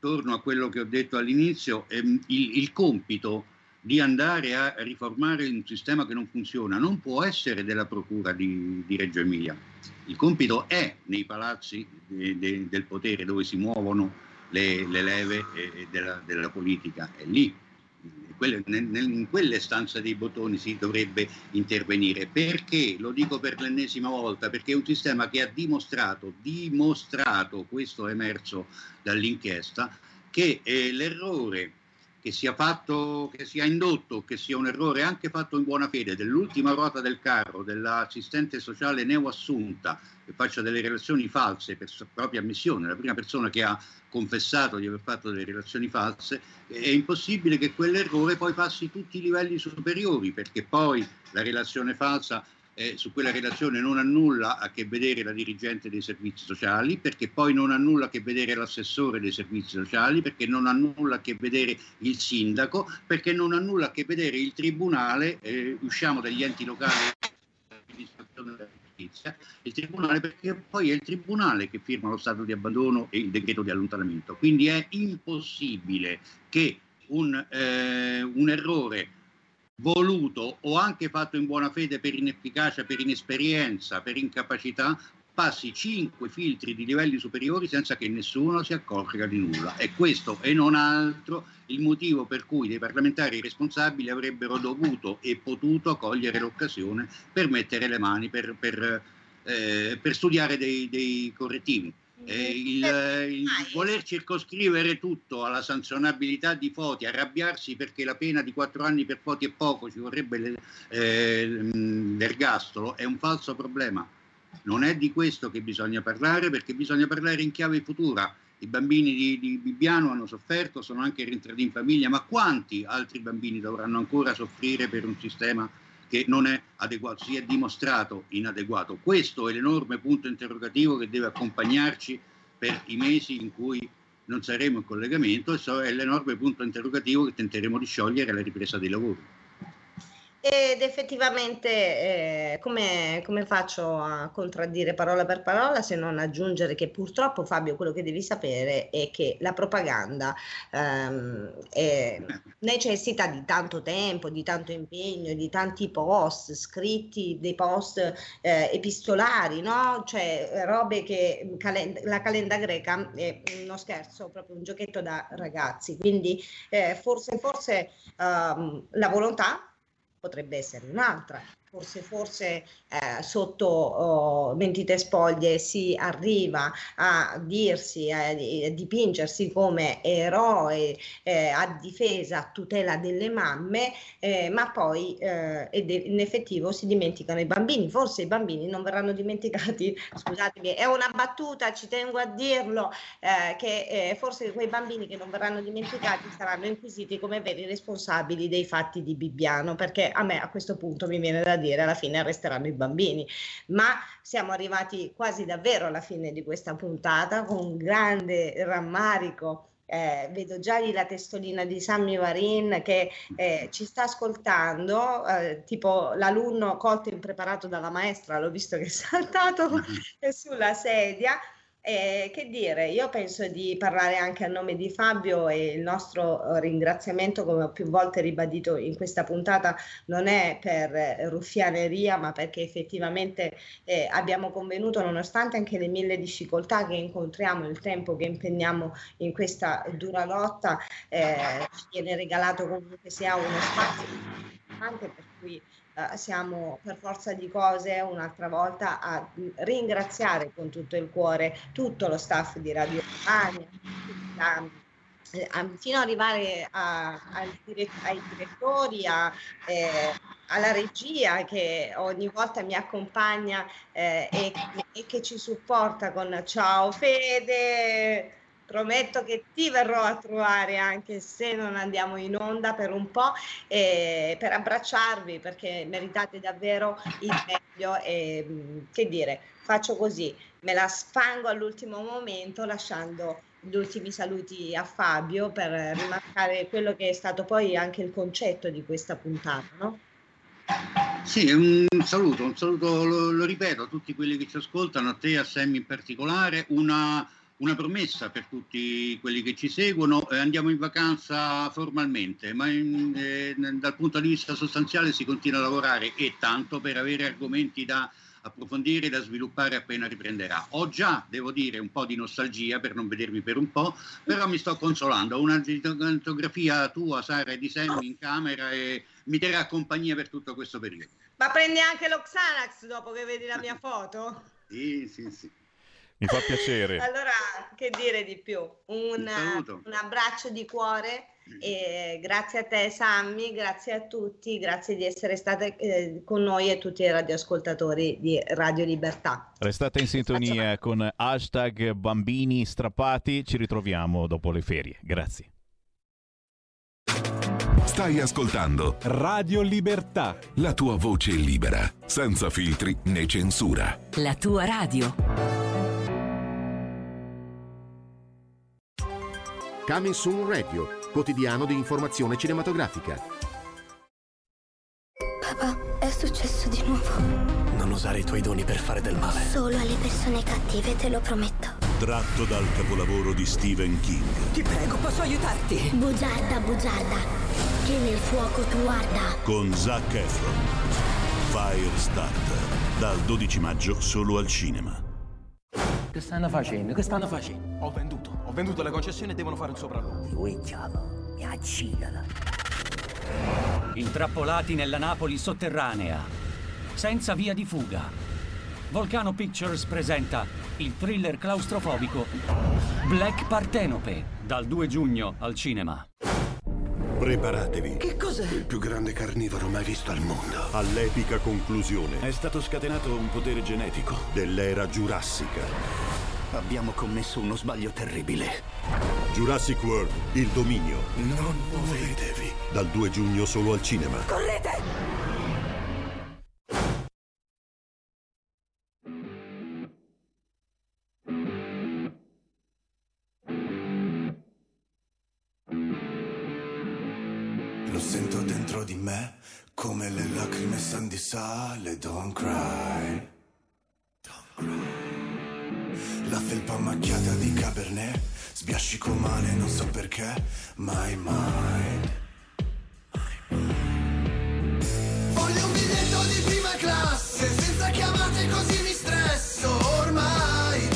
torno a quello che ho detto all'inizio, ehm, il, il compito di andare a riformare un sistema che non funziona non può essere della Procura di, di Reggio Emilia, il compito è nei palazzi de, de, del potere dove si muovono le, le leve eh, della, della politica, è lì quelle, nel, in quelle stanze dei bottoni si dovrebbe intervenire. Perché? Lo dico per l'ennesima volta, perché è un sistema che ha dimostrato, dimostrato, questo è emerso dall'inchiesta, che eh, l'errore che sia fatto, che sia indotto, che sia un errore anche fatto in buona fede dell'ultima ruota del carro, dell'assistente sociale neoassunta che faccia delle relazioni false per sua propria ammissione, la prima persona che ha confessato di aver fatto delle relazioni false, è impossibile che quell'errore poi passi tutti i livelli superiori, perché poi la relazione falsa eh, su quella relazione non ha nulla a che vedere la dirigente dei servizi sociali, perché poi non ha nulla a che vedere l'assessore dei servizi sociali, perché non ha nulla a che vedere il sindaco, perché non ha nulla a che vedere il tribunale, eh, usciamo dagli enti locali giustizia, il tribunale perché poi è il tribunale che firma lo stato di abbandono e il decreto di allontanamento. Quindi è impossibile che un, eh, un errore voluto o anche fatto in buona fede per inefficacia, per inesperienza, per incapacità, passi cinque filtri di livelli superiori senza che nessuno si accorga di nulla. E questo e non altro il motivo per cui dei parlamentari responsabili avrebbero dovuto e potuto cogliere l'occasione per mettere le mani, per, per, eh, per studiare dei, dei correttivi. Eh, il, il, voler circoscrivere tutto alla sanzionabilità di Foti, arrabbiarsi perché la pena di quattro anni per Foti è poco, ci vorrebbe eh, l'ergastolo, è un falso problema. Non è di questo che bisogna parlare perché bisogna parlare in chiave futura. I bambini di, di Bibbiano hanno sofferto, sono anche rientrati in famiglia, ma quanti altri bambini dovranno ancora soffrire per un sistema che non è adeguato, si è dimostrato inadeguato. Questo è l'enorme punto interrogativo che deve accompagnarci per i mesi in cui non saremo in collegamento e è l'enorme punto interrogativo che tenteremo di sciogliere alla ripresa dei lavori. Ed effettivamente eh, come, come, faccio a contraddire parola per parola se non aggiungere che purtroppo Fabio quello che devi sapere è che la propaganda ehm, è, necessita di tanto tempo, di tanto impegno, di tanti post scritti, dei post eh, epistolari, no? cioè robe che calen- la calenda greca è uno scherzo, proprio un giochetto da ragazzi, quindi eh, forse, forse ehm, la volontà potrebbe essere un'altra. Forse, forse eh, sotto oh, mentite spoglie si arriva a dirsi, eh, a dipingersi come eroe eh, a difesa, a tutela delle mamme, eh, ma poi eh, in effettivo si dimenticano i bambini. Forse i bambini non verranno dimenticati, scusatemi, è una battuta, ci tengo a dirlo, eh, che forse quei bambini che non verranno dimenticati saranno inquisiti come veri responsabili dei fatti di Bibbiano, perché a me a questo punto mi viene da dire alla fine arresteranno i bambini. Ma siamo arrivati quasi davvero alla fine di questa puntata con grande rammarico. Eh, vedo già lì la testolina di Sammy Varin che eh, ci sta ascoltando, eh, tipo l'alunno colto e impreparato dalla maestra, l'ho visto che è saltato sulla sedia. Eh, che dire, io penso di parlare anche a nome di Fabio e il nostro ringraziamento, come ho più volte ribadito in questa puntata, non è per eh, ruffianeria, ma perché effettivamente eh, abbiamo convenuto, nonostante anche le mille difficoltà che incontriamo, il tempo che impegniamo in questa dura lotta, eh, ci viene regalato comunque sia uno spazio importante per cui Uh, siamo per forza di cose un'altra volta a ringraziare con tutto il cuore tutto lo staff di Radio Romagna, eh, fino ad arrivare a, ai direttori, a, eh, alla regia che ogni volta mi accompagna eh, e, e, che ci supporta con ciao Fede, prometto che ti verrò a trovare anche se non andiamo in onda per un po' eh, per abbracciarvi perché meritate davvero il meglio e mm, che dire faccio così me la sfango all'ultimo momento lasciando gli ultimi saluti a Fabio per rimarcare quello che è stato poi anche il concetto di questa puntata no? Sì, un saluto, un saluto, lo, lo ripeto a tutti quelli che ci ascoltano, a te, a Sammy in particolare, una una promessa per tutti quelli che ci seguono, eh, andiamo in vacanza formalmente, ma in, eh, dal punto di vista sostanziale si continua a lavorare e tanto per avere argomenti da approfondire, da sviluppare appena riprenderà. Ho già, devo dire, un po' di nostalgia per non vedervi per un po', però mi sto consolando. Una fotografia tua, Sara, e di Sammy in camera e mi terrà compagnia per tutto questo periodo. Ma prendi anche lo Xanax dopo che vedi la mia foto? Sì, sì, sì. Mi fa piacere. allora, che dire di più? Un, un abbraccio di cuore e grazie a te Sammy, grazie a tutti, grazie di essere state eh, con noi e tutti i radioascoltatori di Radio Libertà. Restate in sintonia con hashtag bambini strappati, ci ritroviamo dopo le ferie. Grazie. Stai ascoltando Radio Libertà. La tua voce libera, senza filtri né censura. La tua radio. Coming Soon Radio, quotidiano di informazione cinematografica. Papà, è successo di nuovo. Non usare i tuoi doni per fare del male. Solo alle persone cattive, te lo prometto. Tratto dal capolavoro di Stephen King. Ti prego, posso aiutarti? Bugiarda, bugiarda, che nel fuoco tu arda. Con Zac Efron. Firestarter. Dal 12 maggio solo al cinema. Che stanno facendo? Che stanno facendo? Ho venduto. Ho venduto le concessioni e devono fare un sopralluogo. Luigiano, mi accilala. Intrappolati nella Napoli sotterranea. Senza via di fuga. Volcano Pictures presenta il thriller claustrofobico Black Partenope dal 2 giugno al cinema. Preparatevi. Che cos'è? Il più grande carnivoro mai visto al mondo. All'epica conclusione. È stato scatenato un potere genetico dell'era giurassica. Abbiamo commesso uno sbaglio terribile. Jurassic World, il dominio. Non muovetevi. Dal 2 giugno solo al cinema. Correte! di me come le lacrime san di sale, don't cry. Felpa macchiata di Cabernet, sbiascico male, non so perché, mai mai. Voglio un biglietto di prima classe, senza chiamate così mi stresso, ormai.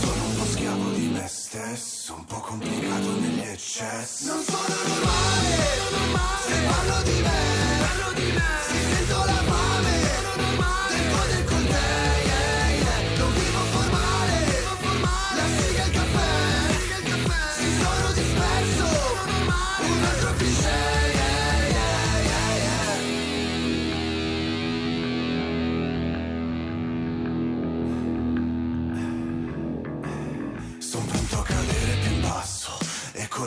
Sono un po' schiavo di me stesso, un po' complicato negli eccessi. Non sono normale, normale. Se parlo di me, se sento la fame,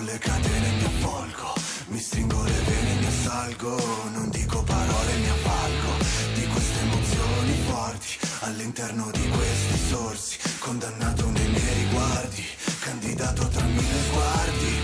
le catene mi avvolgo. Mi stringo le vene e mi assalgo. Non dico parole, mi avvalgo di queste emozioni forti all'interno di questi sorsi. Condannato nei miei riguardi, candidato tra mille sguardi.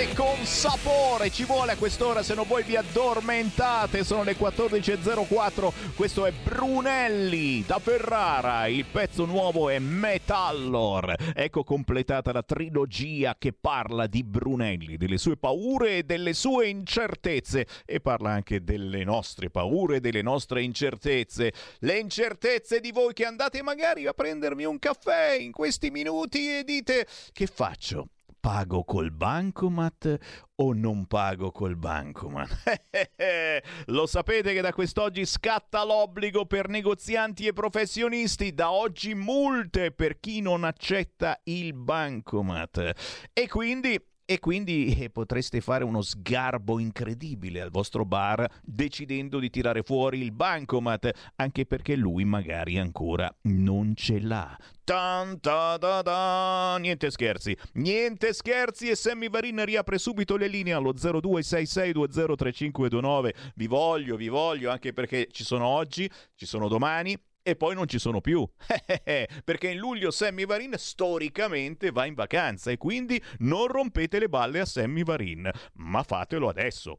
Forte con sapore. Ci vuole a quest'ora se non voi vi addormentate. Sono le 14.04. Questo è Brunelli da Ferrara. Il pezzo nuovo è Metallor. Ecco completata la trilogia che parla di Brunelli, delle sue paure e delle sue incertezze. E parla anche delle nostre paure e delle nostre incertezze. Le incertezze di voi che andate magari a prendermi un caffè in questi minuti e dite che faccio? Pago col bancomat o non pago col bancomat? Lo sapete che da quest'oggi scatta l'obbligo per negozianti e professionisti, da oggi multe per chi non accetta il bancomat. E quindi e quindi eh, potreste fare uno sgarbo incredibile al vostro bar decidendo di tirare fuori il bancomat, anche perché lui magari ancora non ce l'ha. Tan, ta, da, da. Niente scherzi, niente scherzi e Sammy Varin riapre subito le linee allo 0266203529. Vi voglio, vi voglio, anche perché ci sono oggi, ci sono domani e poi non ci sono più. Perché in luglio Sammy Varin storicamente va in vacanza e quindi non rompete le balle a Sammy Varin, ma fatelo adesso.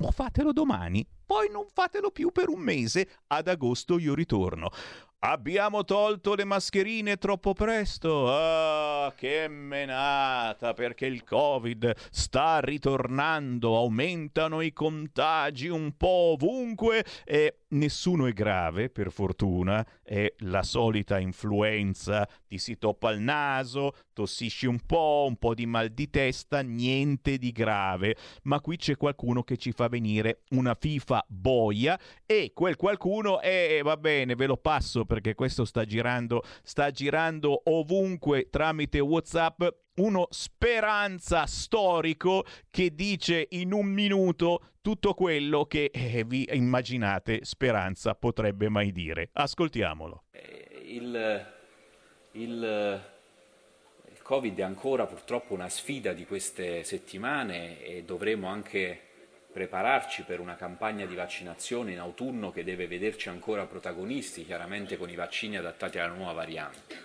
O fatelo domani, poi non fatelo più per un mese. Ad agosto io ritorno. Abbiamo tolto le mascherine troppo presto. Ah, che menata, perché il Covid sta ritornando, aumentano i contagi un po' ovunque e nessuno è grave, per fortuna. È la solita influenza, ti si toppa il naso, tossisci un po', un po' di mal di testa, niente di grave. Ma qui c'è qualcuno che ci fa venire una FIFA boia e quel qualcuno, eh, va bene, ve lo passo perché questo sta girando, sta girando ovunque tramite WhatsApp uno speranza storico che dice in un minuto tutto quello che eh, vi immaginate Speranza potrebbe mai dire. Ascoltiamolo. il, il- il Covid è ancora purtroppo una sfida di queste settimane e dovremo anche prepararci per una campagna di vaccinazione in autunno che deve vederci ancora protagonisti, chiaramente con i vaccini adattati alla nuova variante.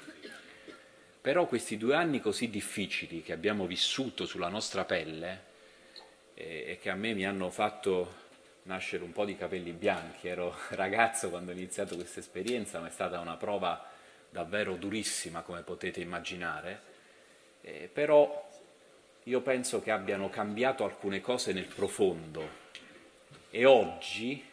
Però questi due anni così difficili che abbiamo vissuto sulla nostra pelle eh, e che a me mi hanno fatto nascere un po' di capelli bianchi, ero ragazzo quando ho iniziato questa esperienza, ma è stata una prova davvero durissima, come potete immaginare, Eh, però io penso che abbiano cambiato alcune cose nel profondo e oggi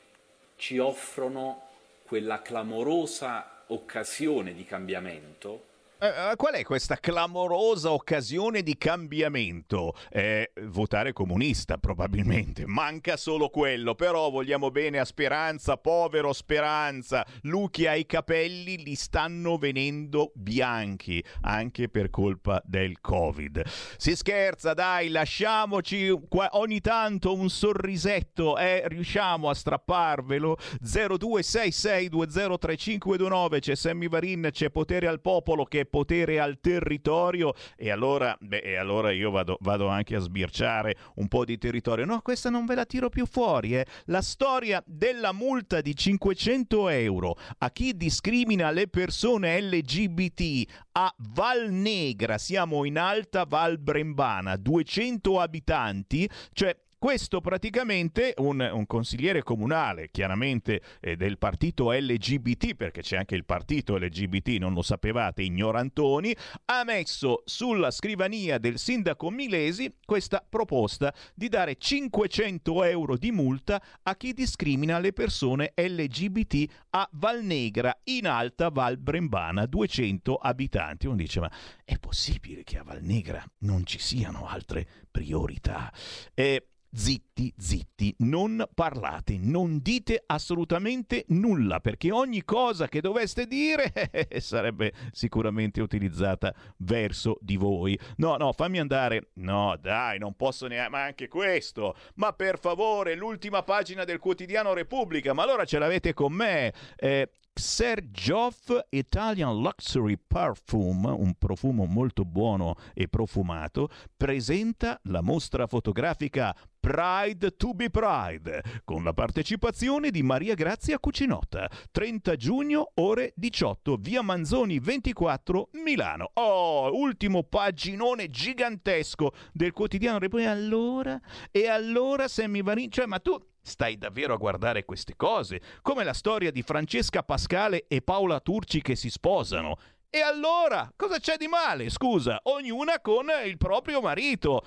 ci offrono quella clamorosa occasione di cambiamento Eh, qual è questa clamorosa occasione di cambiamento? Eh, votare comunista, probabilmente. Manca solo quello, però vogliamo bene a Speranza, povero Speranza. Luchi ha i capelli, li stanno venendo bianchi, anche per colpa del Covid. Si scherza, dai, lasciamoci qua- ogni tanto un sorrisetto, eh, riusciamo a strapparvelo. 0266203529, c'è Sammy Varin, c'è Potere al Popolo che potere al territorio e allora, beh, e allora io vado, vado, anche a sbirciare un po' di territorio. No, questa non ve la tiro più fuori. Eh. La storia della multa di 500 euro a chi discrimina le persone LGBT a Val Negra, siamo in Alta Val Brembana, 200 abitanti, cioè questo praticamente un, un consigliere comunale, chiaramente eh, del partito LGBT, perché c'è anche il partito LGBT, non lo sapevate, ignorantoni, ha messo sulla scrivania del sindaco Milesi questa proposta di dare 500 euro di multa a chi discrimina le persone LGBT a Valnegra, in alta Val Brembana, 200 abitanti. Uno dice, ma è possibile che a Valnegra non ci siano altre priorità? Eh, zitti, zitti, non parlate, non dite assolutamente nulla, perché ogni cosa che doveste dire sarebbe sicuramente utilizzata verso di voi. No, no, fammi andare. No, dai, non posso neanche, ma anche questo. Ma per favore, l'ultima pagina del quotidiano Repubblica, ma allora ce l'avete con me. Eh, Sergioff Italian Luxury Perfume, un profumo molto buono e profumato, presenta la mostra fotografica Pride to be Pride, con la partecipazione di Maria Grazia Cucinotta. 30 giugno, ore 18, via Manzoni 24, Milano. Oh, ultimo paginone gigantesco del quotidiano. E allora? E allora Sammy Varin? Cioè, ma tu Stai davvero a guardare queste cose? Come la storia di Francesca Pascale e Paola Turci che si sposano. E allora? Cosa c'è di male? Scusa, ognuna con il proprio marito.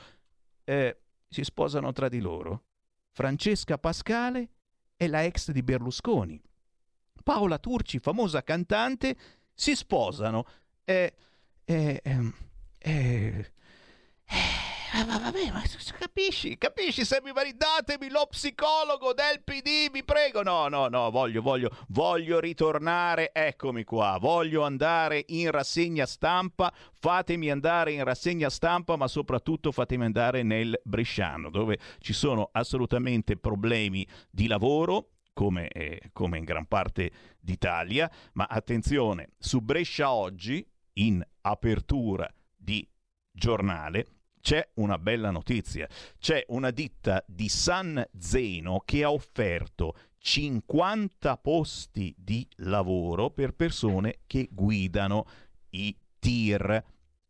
Eh, si sposano tra di loro. Francesca Pascale è la ex di Berlusconi. Paola Turci, famosa cantante, si sposano. E... E... E... Eh, vabbè, ma capisci, capisci, se mi datemi lo psicologo del PD, vi prego. No, no, no, voglio, voglio, voglio ritornare, eccomi qua, voglio andare in rassegna stampa, fatemi andare in rassegna stampa, ma soprattutto fatemi andare nel Bresciano, dove ci sono assolutamente problemi di lavoro, come, eh, come, in gran parte d'Italia, ma attenzione, su Brescia oggi, in apertura di giornale, c'è una bella notizia. C'è una ditta di San Zeno che ha offerto 50 posti di lavoro per persone che guidano i tir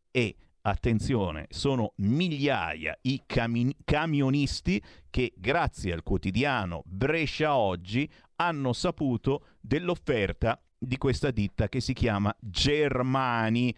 e attenzione, sono migliaia i cami- camionisti che grazie al quotidiano Brescia Oggi hanno saputo dell'offerta di questa ditta che si chiama Germani.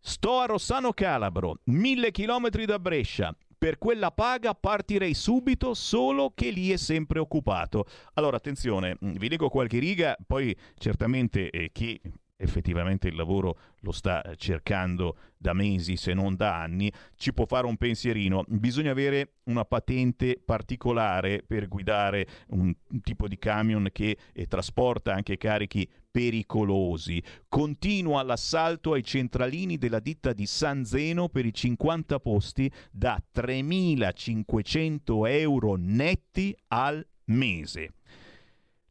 Sto a Rossano Calabro, mille chilometri da Brescia. Per quella paga partirei subito, solo che lì è sempre occupato. Allora, attenzione, vi leggo qualche riga, poi certamente eh, chi effettivamente il lavoro lo sta eh, cercando da mesi se non da anni, ci può fare un pensierino. Bisogna avere una patente particolare per guidare un tipo di camion che eh, trasporta anche carichi pericolosi. Continua l'assalto ai centralini della ditta di San Zeno per i 50 posti da 3.500 euro netti al mese.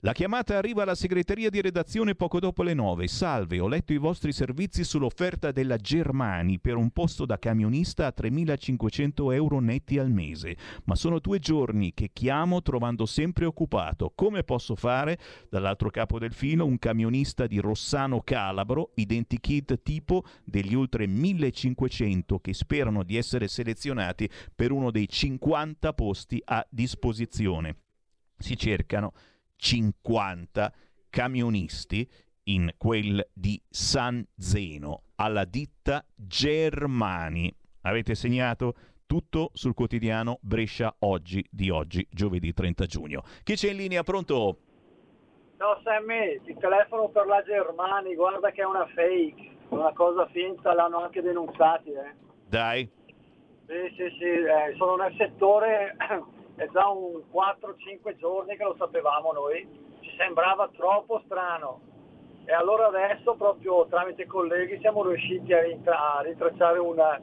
La chiamata arriva alla segreteria di redazione poco dopo le 9. Salve, ho letto i vostri servizi sull'offerta della Germani per un posto da camionista a 3.500 euro netti al mese, ma sono due giorni che chiamo trovando sempre occupato. Come posso fare? Dall'altro capo del filo un camionista di Rossano Calabro, identikit tipo degli oltre 1.500 che sperano di essere selezionati per uno dei 50 posti a disposizione. Si cercano 50 camionisti in quel di San Zeno, alla ditta Germani. Avete segnato? Tutto sul quotidiano Brescia Oggi di oggi, giovedì 30 giugno. Chi c'è in linea? Pronto? No Sammy, ti telefono per la Germani, guarda che è una fake. una cosa finta, l'hanno anche denunciati. Eh. Dai. Sì, sì, sì, eh, sono nel settore, è già un 4-5 giorni che lo sapevamo noi, ci sembrava troppo strano. E allora adesso proprio tramite colleghi siamo riusciti a, rintra- a ritracciare una,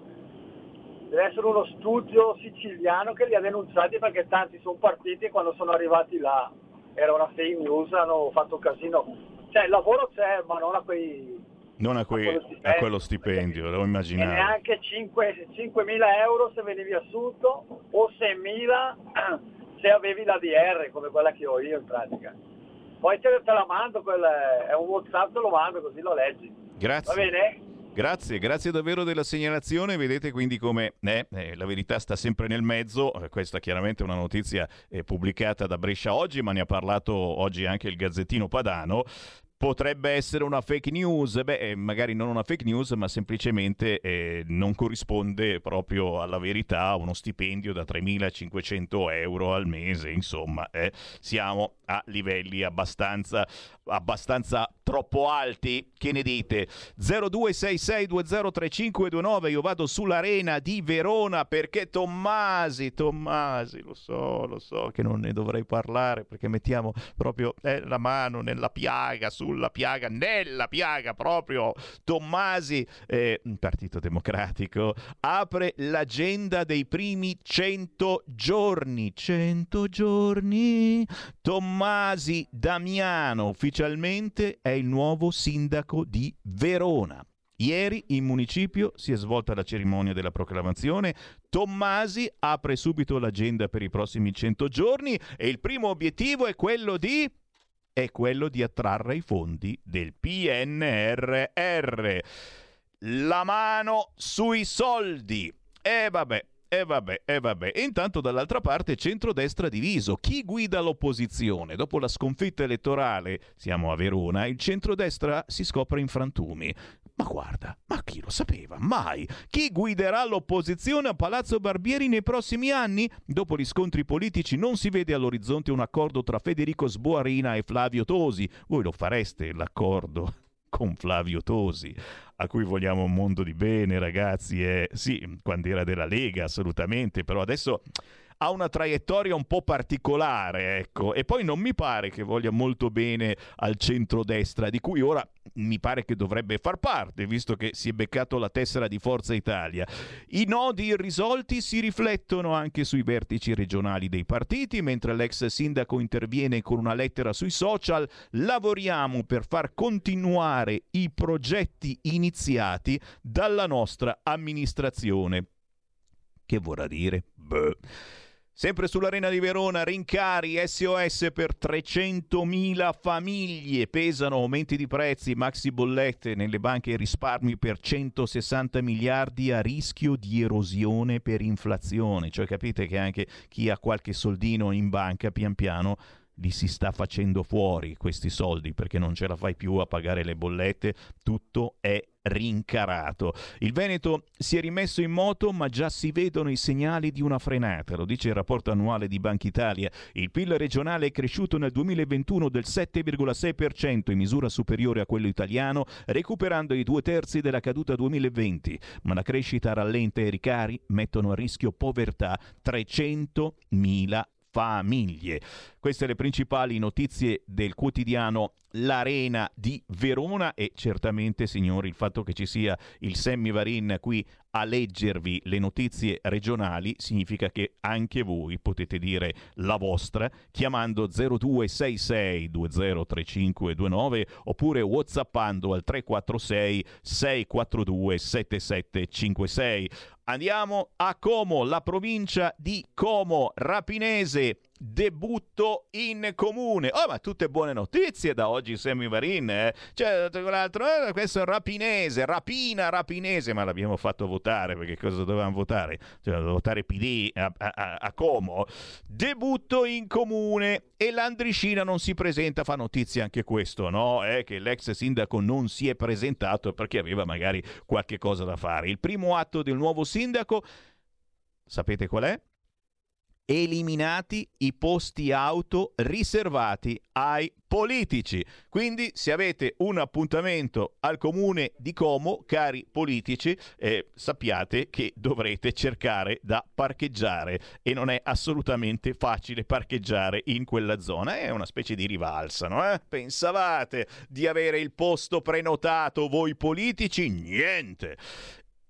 deve essere uno studio siciliano che li ha denunciati perché tanti sono partiti e quando sono arrivati là era una fake news, hanno fatto casino. Cioè il lavoro c'è, ma non a quei non a, quei, a quello stipendio, lo e immaginavo. neanche 5, 5.000 euro se venivi assunto o 6.000 se avevi la DR come quella che ho io in pratica. Poi te, te la mando, quella, è un Whatsapp, te lo mando così lo leggi. Grazie. Va bene? Grazie, grazie davvero della segnalazione. Vedete quindi come eh, eh, la verità sta sempre nel mezzo. Eh, questa chiaramente è una notizia eh, pubblicata da Brescia oggi, ma ne ha parlato oggi anche il Gazzettino Padano potrebbe essere una fake news, beh, eh, magari non una fake news, ma semplicemente eh, non corrisponde proprio alla verità uno stipendio da 3.500 euro al mese, insomma, eh, siamo a livelli abbastanza, abbastanza troppo alti. Che ne dite? 0266203529, io vado sull'arena di Verona perché Tommasi, Tommasi, lo so, lo so che non ne dovrei parlare perché mettiamo proprio eh, la mano nella piaga, sulla piaga, nella piaga proprio. Tommasi, eh, Partito Democratico, apre l'agenda dei primi 100 giorni. 100 giorni. Tommasi Damiano ufficialmente è il nuovo sindaco di Verona. Ieri in municipio si è svolta la cerimonia della proclamazione. Tommasi apre subito l'agenda per i prossimi 100 giorni e il primo obiettivo è quello di è quello di attrarre i fondi del PNRR. La mano sui soldi. E vabbè, e vabbè, e vabbè. E intanto dall'altra parte centrodestra diviso. Chi guida l'opposizione? Dopo la sconfitta elettorale, siamo a Verona, il centrodestra si scopre in frantumi. Ma guarda, ma chi lo sapeva? Mai! Chi guiderà l'opposizione a Palazzo Barbieri nei prossimi anni? Dopo gli scontri politici non si vede all'orizzonte un accordo tra Federico Sboarina e Flavio Tosi. Voi lo fareste l'accordo? con Flavio Tosi, a cui vogliamo un mondo di bene, ragazzi. Eh, sì, quando era della Lega, assolutamente, però adesso ha una traiettoria un po' particolare, ecco, e poi non mi pare che voglia molto bene al centrodestra, di cui ora mi pare che dovrebbe far parte, visto che si è beccato la tessera di Forza Italia. I nodi irrisolti si riflettono anche sui vertici regionali dei partiti, mentre l'ex sindaco interviene con una lettera sui social, lavoriamo per far continuare i progetti iniziati dalla nostra amministrazione. Che vorrà dire? Beh. Sempre sull'Arena di Verona, rincari SOS per 300.000 famiglie, pesano aumenti di prezzi, maxi bollette nelle banche risparmi per 160 miliardi a rischio di erosione per inflazione. Cioè capite che anche chi ha qualche soldino in banca pian piano li si sta facendo fuori questi soldi perché non ce la fai più a pagare le bollette, tutto è rincarato. Il Veneto si è rimesso in moto, ma già si vedono i segnali di una frenata, lo dice il rapporto annuale di Banca Italia. Il PIL regionale è cresciuto nel 2021 del 7,6%, in misura superiore a quello italiano, recuperando i due terzi della caduta 2020, ma la crescita rallenta e i ricari mettono a rischio povertà 300.000 famiglie. Queste le principali notizie del quotidiano L'Arena di Verona e certamente, signori, il fatto che ci sia il Sammy Varin qui a leggervi le notizie regionali significa che anche voi potete dire la vostra chiamando 0266 203529 oppure whatsappando al 346 642 7756. Andiamo a Como, la provincia di Como, Rapinese debutto in comune. Oh, ma tutte buone notizie da oggi, Sammy Varin. Eh? Cioè, quell'altro, eh, questo è rapinese, rapina, rapinese, ma l'abbiamo fatto votare perché cosa dovevamo votare? Cioè, votare PD a, a, a Como. Debutto in comune e l'Andricina non si presenta, fa notizia anche questo, no? Eh, che l'ex sindaco non si è presentato perché aveva magari qualche cosa da fare. Il primo atto del nuovo sindaco, sapete qual è? Eliminati i posti auto riservati ai politici. Quindi se avete un appuntamento al comune di Como, cari politici, eh, sappiate che dovrete cercare da parcheggiare e non è assolutamente facile parcheggiare in quella zona, è una specie di rivalsa, no? Eh? Pensavate di avere il posto prenotato voi politici? Niente.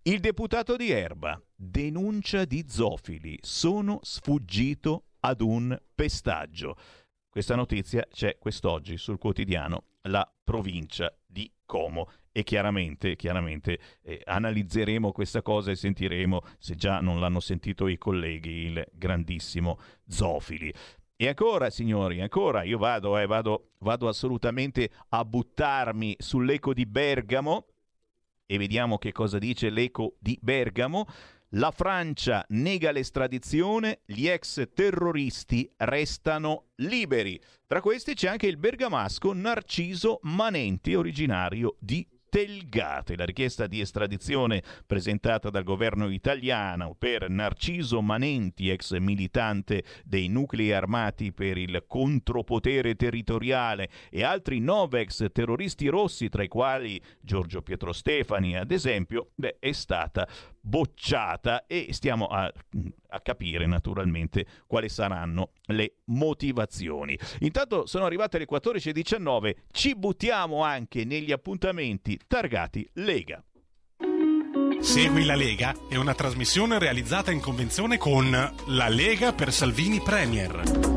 Il deputato di Erba denuncia di zofili. Sono sfuggito ad un pestaggio. Questa notizia c'è quest'oggi sul quotidiano La provincia di Como e chiaramente, chiaramente eh, analizzeremo questa cosa e sentiremo, se già non l'hanno sentito i colleghi, il grandissimo Zofili. E ancora, signori, ancora, io vado, eh, vado, vado assolutamente a buttarmi sull'eco di Bergamo, e vediamo che cosa dice l'eco di Bergamo. La Francia nega l'estradizione, gli ex terroristi restano liberi. Tra questi c'è anche il bergamasco Narciso Manenti, originario di Telgate. La richiesta di estradizione presentata dal governo italiano per Narciso Manenti, ex militante dei nuclei armati per il contropotere territoriale, e altri nove ex terroristi rossi, tra i quali Giorgio Pietro Stefani, ad esempio, beh, è stata bocciata e stiamo a, a, capire naturalmente quali saranno le motivazioni. Intanto sono arrivate le 14.19, ci buttiamo anche negli appuntamenti targati Lega. Segui la Lega è una trasmissione realizzata in convenzione con La Lega per Salvini Premier.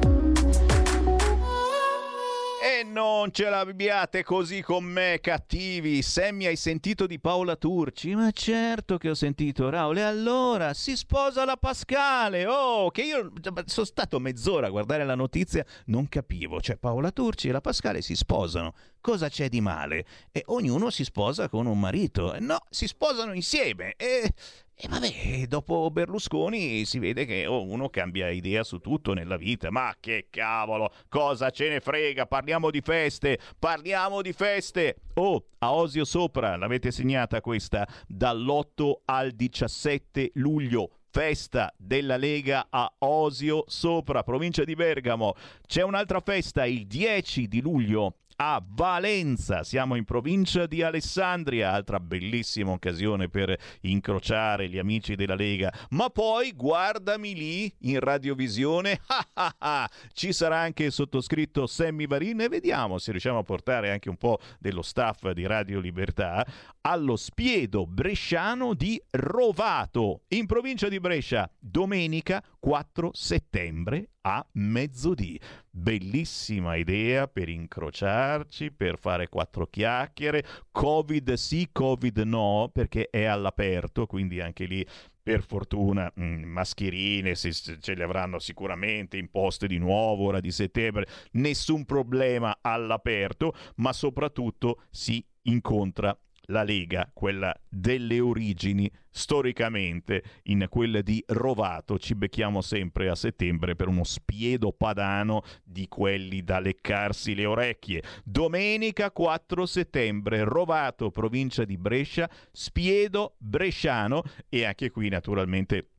E non ce l'abbiate così con me, cattivi. Sammy, hai sentito di Paola Turci? Ma certo che ho sentito, Raul. E allora si sposa la Pascale. Oh, che io sono stato mezz'ora a guardare la notizia, non capivo. Cioè, Paola Turci e la Pascale si sposano. Cosa c'è di male? E ognuno si sposa con un marito. No, si sposano insieme. E e vabbè, dopo Berlusconi si vede che oh, uno cambia idea su tutto nella vita. Ma che cavolo, cosa ce ne frega? Parliamo di feste, parliamo di feste. Oh, a Osio Sopra, l'avete segnata questa, dall'8 al 17 luglio festa della Lega a Osio Sopra, provincia di Bergamo. C'è un'altra festa il 10 di luglio a Valenza. Siamo in provincia di Alessandria, altra bellissima occasione per incrociare gli amici della Lega. Ma poi guardami lì in radiovisione, ci sarà anche il sottoscritto Sammy Varin e vediamo se riusciamo a portare anche un po' dello staff di Radio Libertà allo spiedo bresciano di Rovato, in provincia di Brescia, domenica 4 settembre a mezzodì. Bellissima idea per incrociarci, per fare quattro chiacchiere. Covid sì, Covid no, perché è all'aperto, quindi anche lì per fortuna mm, mascherine ce le avranno sicuramente imposte di nuovo ora di settembre, nessun problema all'aperto, ma soprattutto si incontra la Lega, quella delle origini, storicamente in quella di Rovato. Ci becchiamo sempre a settembre per uno spiedo padano di quelli da leccarsi le orecchie. Domenica 4 settembre, Rovato, provincia di Brescia, spiedo bresciano e anche qui naturalmente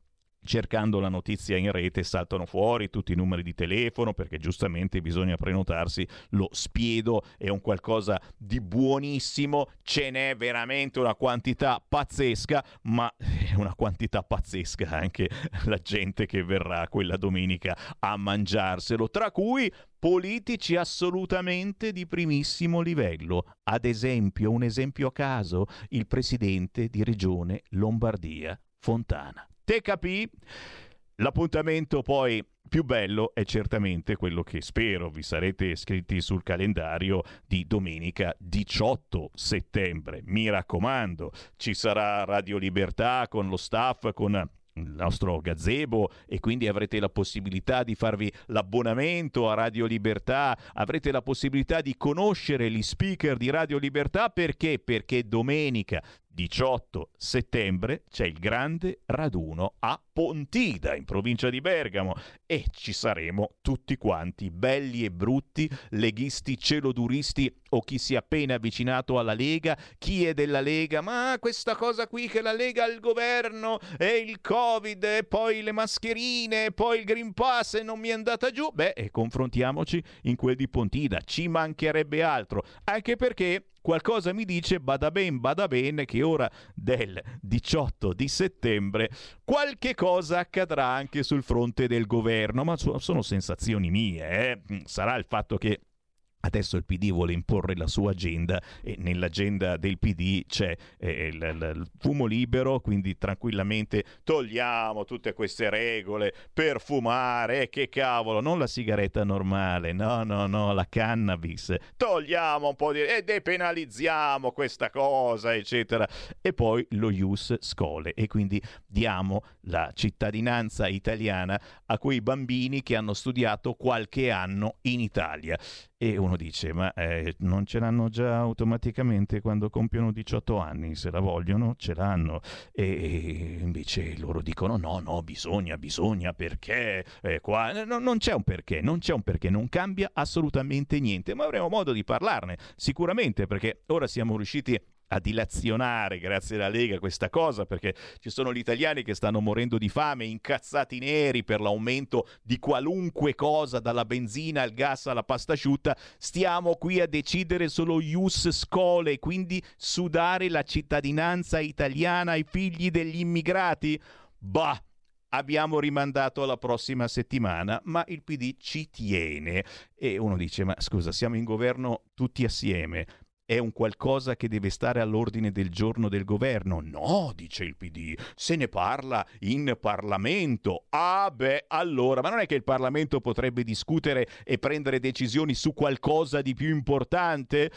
cercando la notizia in rete saltano fuori tutti i numeri di telefono perché giustamente bisogna prenotarsi lo spiedo è un qualcosa di buonissimo ce n'è veramente una quantità pazzesca ma è una quantità pazzesca anche la gente che verrà quella domenica a mangiarselo tra cui politici assolutamente di primissimo livello. Ad esempio, un esempio a caso, il presidente di regione Lombardia, Fontana. Te capì? L'appuntamento poi più bello è certamente quello che spero vi sarete iscritti sul calendario di domenica 18 settembre. Mi raccomando, ci sarà Radio Libertà con lo staff, con il nostro gazebo e quindi avrete la possibilità di farvi l'abbonamento a Radio Libertà, avrete la possibilità di conoscere gli speaker di Radio Libertà perché? Perché domenica 18 settembre c'è il grande raduno a Pontida, in provincia di Bergamo, e ci saremo tutti quanti, belli e brutti, leghisti, celoduristi o chi si è appena avvicinato alla Lega, chi è della Lega, ma questa cosa qui che la Lega ha il governo e il Covid e poi le mascherine e poi il Green Pass e non mi è andata giù, beh, confrontiamoci in quel di Pontida, ci mancherebbe altro, anche perché qualcosa mi dice bada ben bada ben che ora del 18 di settembre qualche cosa accadrà anche sul fronte del governo ma sono sensazioni mie eh? sarà il fatto che Adesso il PD vuole imporre la sua agenda e nell'agenda del PD c'è eh, il, il, fumo libero, quindi tranquillamente togliamo tutte queste regole per fumare, eh, che cavolo, non la sigaretta normale, no, no, no, la cannabis, togliamo un po' di... e depenalizziamo questa cosa, eccetera. E poi lo ius scole e quindi diamo la cittadinanza italiana a quei bambini che hanno studiato qualche anno in Italia. E uno dice, ma eh, non ce l'hanno già automaticamente quando compiono 18 anni? Se la vogliono, ce l'hanno. E invece loro dicono, no, no, bisogna, bisogna, perché? Eh, qua... no, non c'è un perché, non c'è un perché, non cambia assolutamente niente, ma avremo modo di parlarne sicuramente, perché ora siamo riusciti a dilazionare grazie alla Lega questa cosa perché ci sono gli italiani che stanno morendo di fame, incazzati neri per l'aumento di qualunque cosa dalla benzina al gas alla pasta asciutta, stiamo qui a decidere solo ius scole, quindi sudare la cittadinanza italiana ai figli degli immigrati? Bah, abbiamo rimandato alla prossima settimana, ma il PD ci tiene. E uno dice, ma scusa, siamo in governo tutti assieme è un qualcosa che deve stare all'ordine del giorno del governo. No, dice il PD, se ne parla in Parlamento. Ah beh, allora, ma non è che il Parlamento potrebbe discutere e prendere decisioni su qualcosa di più importante?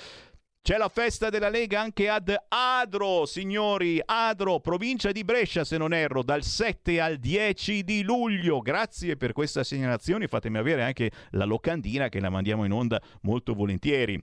C'è la festa della Lega anche ad Adro, signori, Adro, provincia di Brescia se non erro, dal 7 al 10 di luglio. Grazie per questa segnalazione, fatemi avere anche la locandina che la mandiamo in onda molto volentieri.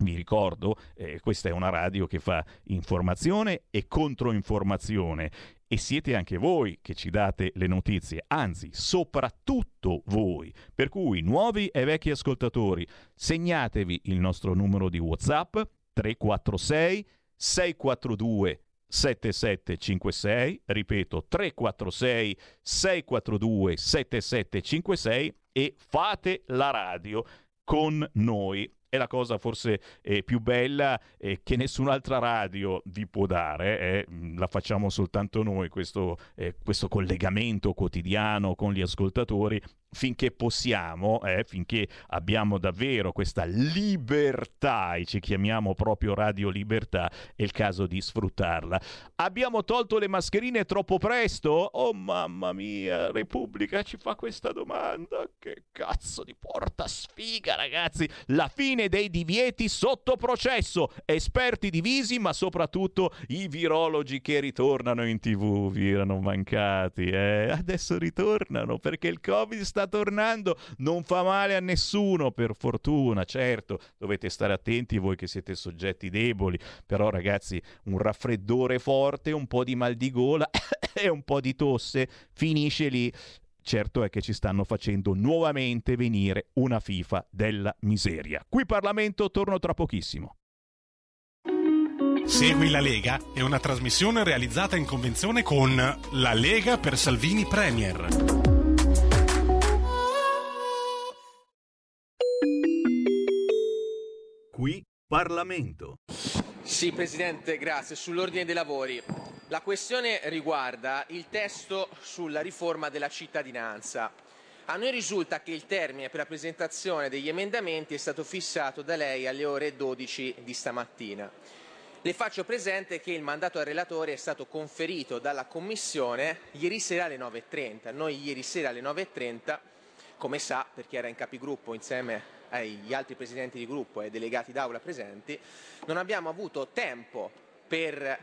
Vi ricordo, eh, questa è una radio che fa informazione e controinformazione. E siete anche voi che ci date le notizie, anzi, soprattutto voi. Per cui, nuovi e vecchi ascoltatori, segnatevi il nostro numero di WhatsApp 346 642 7756, ripeto 346 642 7756 e fate la radio con noi è la cosa forse eh, più bella eh, che nessun'altra radio vi può dare, eh, la facciamo soltanto noi, questo, eh, questo collegamento quotidiano con gli ascoltatori finché possiamo, eh, finché abbiamo davvero questa libertà, e ci chiamiamo proprio Radio Libertà, è il caso di sfruttarla. Abbiamo tolto le mascherine troppo presto? Oh mamma mia, Repubblica ci fa questa domanda. Che cazzo di porta sfiga, ragazzi. La fine dei divieti sotto processo. Esperti divisi, ma soprattutto i virologi che ritornano in tv. Vi erano mancati, eh? Adesso ritornano perché il Covid sta sta tornando, non fa male a nessuno per fortuna, certo, dovete stare attenti voi che siete soggetti deboli, però ragazzi un raffreddore forte, un po' di mal di gola e un po' di tosse finisce lì. Certo è che ci stanno facendo nuovamente venire una FIFA della miseria. Qui Parlamento torno tra pochissimo. Segui la Lega è una trasmissione realizzata in convenzione con La Lega per Salvini Premier. Qui Parlamento. Sì, Presidente, grazie. Sull'ordine dei lavori. La questione riguarda il testo sulla riforma della cittadinanza. A noi risulta che il termine per la presentazione degli emendamenti è stato fissato da lei alle ore 12 di stamattina. Le faccio presente che il mandato al relatore è stato conferito dalla Commissione ieri sera alle 9.30. Noi ieri sera alle 9.30, come sa, perché era in capigruppo insieme agli altri presidenti di gruppo e delegati d'aula presenti, non abbiamo avuto tempo per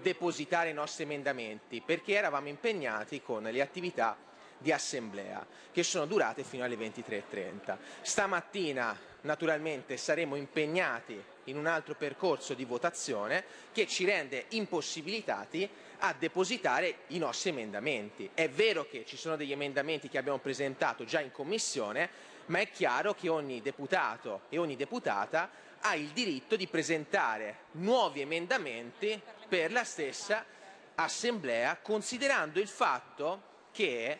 depositare i nostri emendamenti perché eravamo impegnati con le attività di assemblea che sono durate fino alle 23.30. Stamattina naturalmente saremo impegnati in un altro percorso di votazione che ci rende impossibilitati a depositare i nostri emendamenti. È vero che ci sono degli emendamenti che abbiamo presentato già in commissione, ma è chiaro che ogni deputato e ogni deputata ha il diritto di presentare nuovi emendamenti per la stessa Assemblea, considerando il fatto che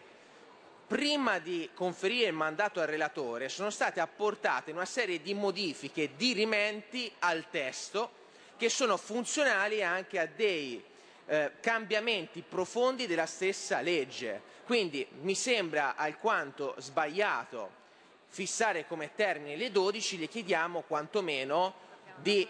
prima di conferire il mandato al relatore sono state apportate una serie di modifiche di rimenti al testo che sono funzionali anche a dei eh, cambiamenti profondi della stessa legge. Quindi mi sembra alquanto sbagliato fissare come termine le 12, le chiediamo quantomeno di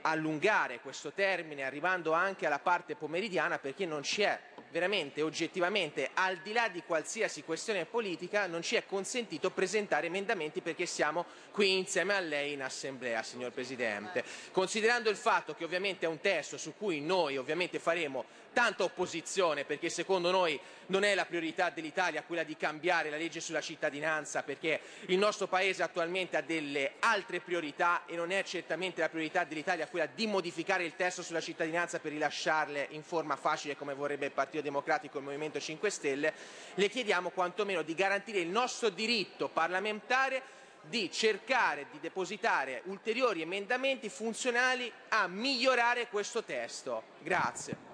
allungare questo termine arrivando anche alla parte pomeridiana perché non ci è veramente oggettivamente al di là di qualsiasi questione politica non ci è consentito presentare emendamenti perché siamo qui insieme a lei in assemblea signor Presidente. Considerando il fatto che ovviamente è un testo su cui noi ovviamente faremo tanta opposizione perché secondo noi non è la priorità dell'Italia quella di cambiare la legge sulla cittadinanza perché il nostro Paese attualmente ha delle altre priorità e non è certamente la priorità dell'Italia quella di modificare il testo sulla cittadinanza per rilasciarle in forma facile come vorrebbe il Partito Democratico e il Movimento 5 Stelle, le chiediamo quantomeno di garantire il nostro diritto parlamentare di cercare di depositare ulteriori emendamenti funzionali a migliorare questo testo. Grazie.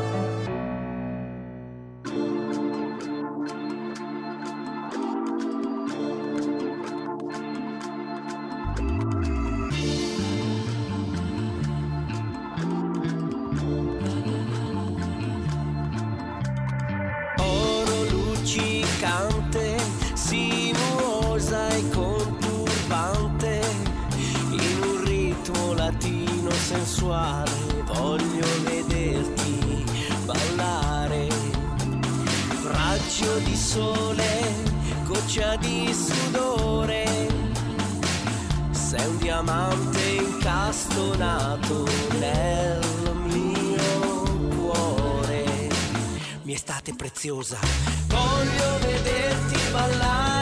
Incastonato nel mio cuore mia estate preziosa. Voglio vederti ballare,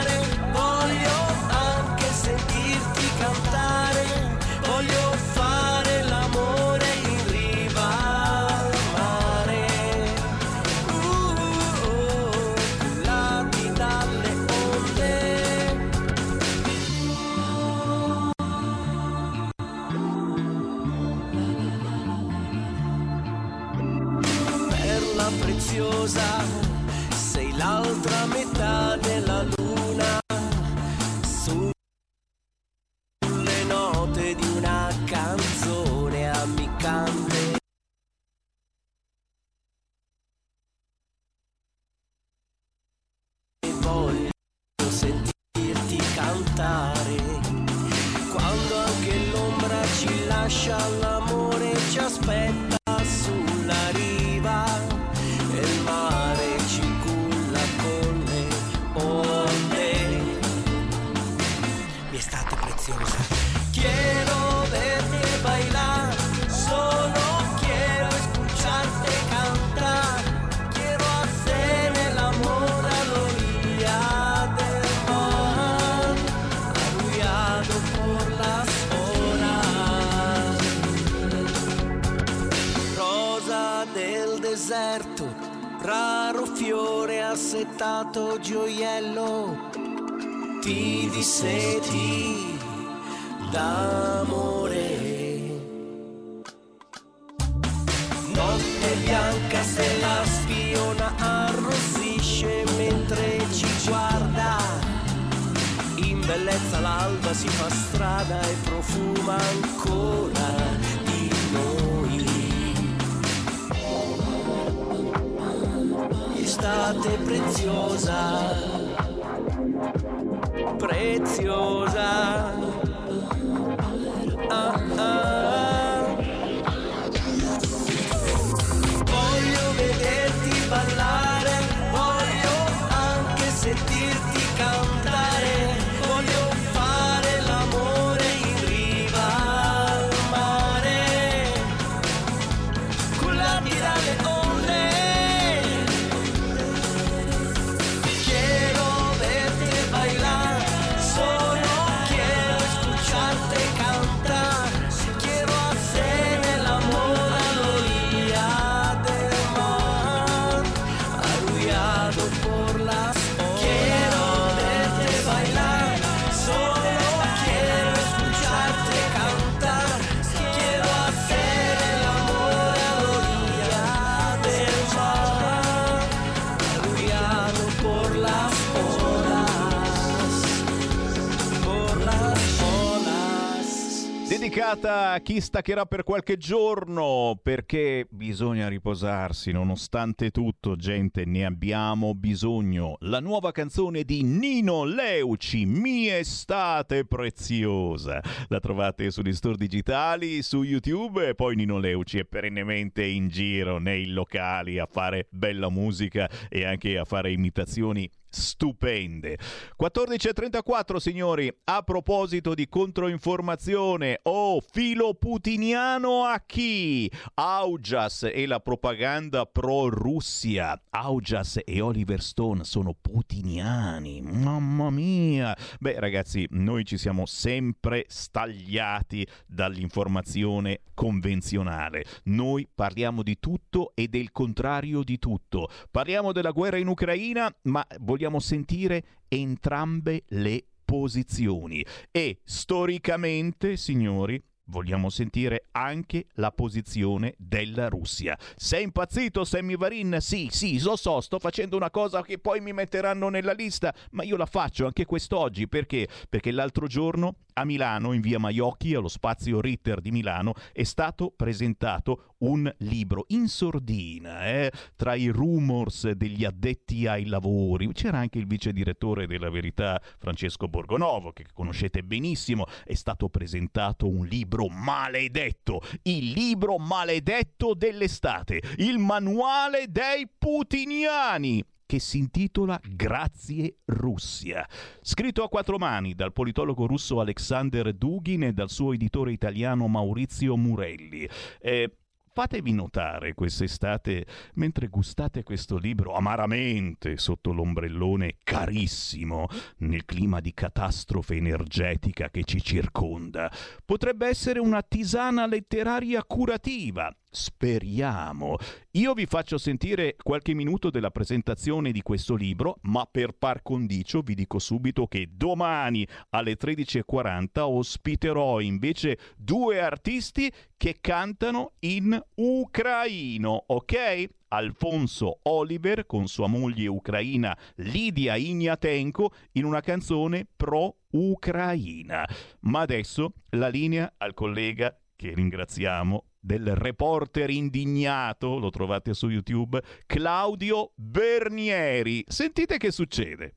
Chi staccherà per qualche giorno, perché bisogna riposarsi, nonostante tutto, gente, ne abbiamo bisogno. La nuova canzone di Nino Leuci, Mia estate preziosa. La trovate sugli store digitali, su YouTube e poi Nino Leuci è perennemente in giro nei locali a fare bella musica e anche a fare imitazioni stupende. 14.34 signori, a proposito di controinformazione, oh, filo putiniano a chi? Augias e la propaganda pro-Russia. Augias e Oliver Stone sono putiniani, mamma mia. Beh ragazzi, noi ci siamo sempre stagliati dall'informazione convenzionale. Noi parliamo di tutto e del contrario di tutto. Parliamo della guerra in Ucraina, ma vogliamo sentire entrambe le posizioni. E storicamente, signori, vogliamo sentire anche la posizione della Russia. Sei impazzito, Sammy Varin? Sì, sì, lo so, sto facendo una cosa che poi mi metteranno nella lista, ma io la faccio anche quest'oggi. Perché? Perché l'altro giorno a Milano, in via Maiocchi, allo spazio Ritter di Milano, è stato presentato un libro in sordina, eh, tra i rumors degli addetti ai lavori. C'era anche il vice direttore della Verità, Francesco Borgonovo, che conoscete benissimo. È stato presentato un libro maledetto, il libro maledetto dell'estate, il manuale dei putiniani che si intitola Grazie Russia. Scritto a quattro mani dal politologo russo Alexander Dugin e dal suo editore italiano Maurizio Murelli. Eh, Fatevi notare quest'estate, mentre gustate questo libro amaramente sotto l'ombrellone carissimo, nel clima di catastrofe energetica che ci circonda, potrebbe essere una tisana letteraria curativa. Speriamo. Io vi faccio sentire qualche minuto della presentazione di questo libro, ma per par condicio vi dico subito che domani alle 13.40 ospiterò invece due artisti che cantano in ucraino, ok? Alfonso Oliver con sua moglie ucraina Lidia Ignatenko in una canzone pro-ucraina. Ma adesso la linea al collega che ringraziamo del reporter indignato, lo trovate su YouTube, Claudio Bernieri. Sentite che succede.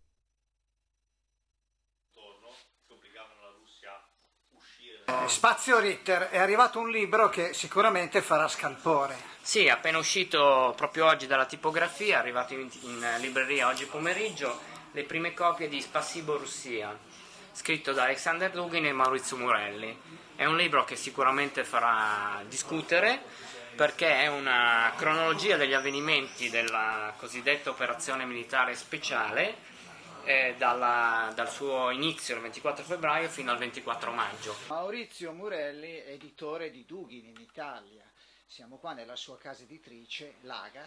Spazio Ritter, è arrivato un libro che sicuramente farà scalpore. Sì, appena uscito proprio oggi dalla tipografia, è arrivato in, in libreria oggi pomeriggio, le prime copie di Spassibo Russia, scritto da Alexander Dugin e Maurizio Murelli. È un libro che sicuramente farà discutere perché è una cronologia degli avvenimenti della cosiddetta operazione militare speciale eh, dalla- dal suo inizio il 24 febbraio fino al 24 maggio. Maurizio Murelli, editore di Dugin in Italia. Siamo qua nella sua casa editrice, Laga,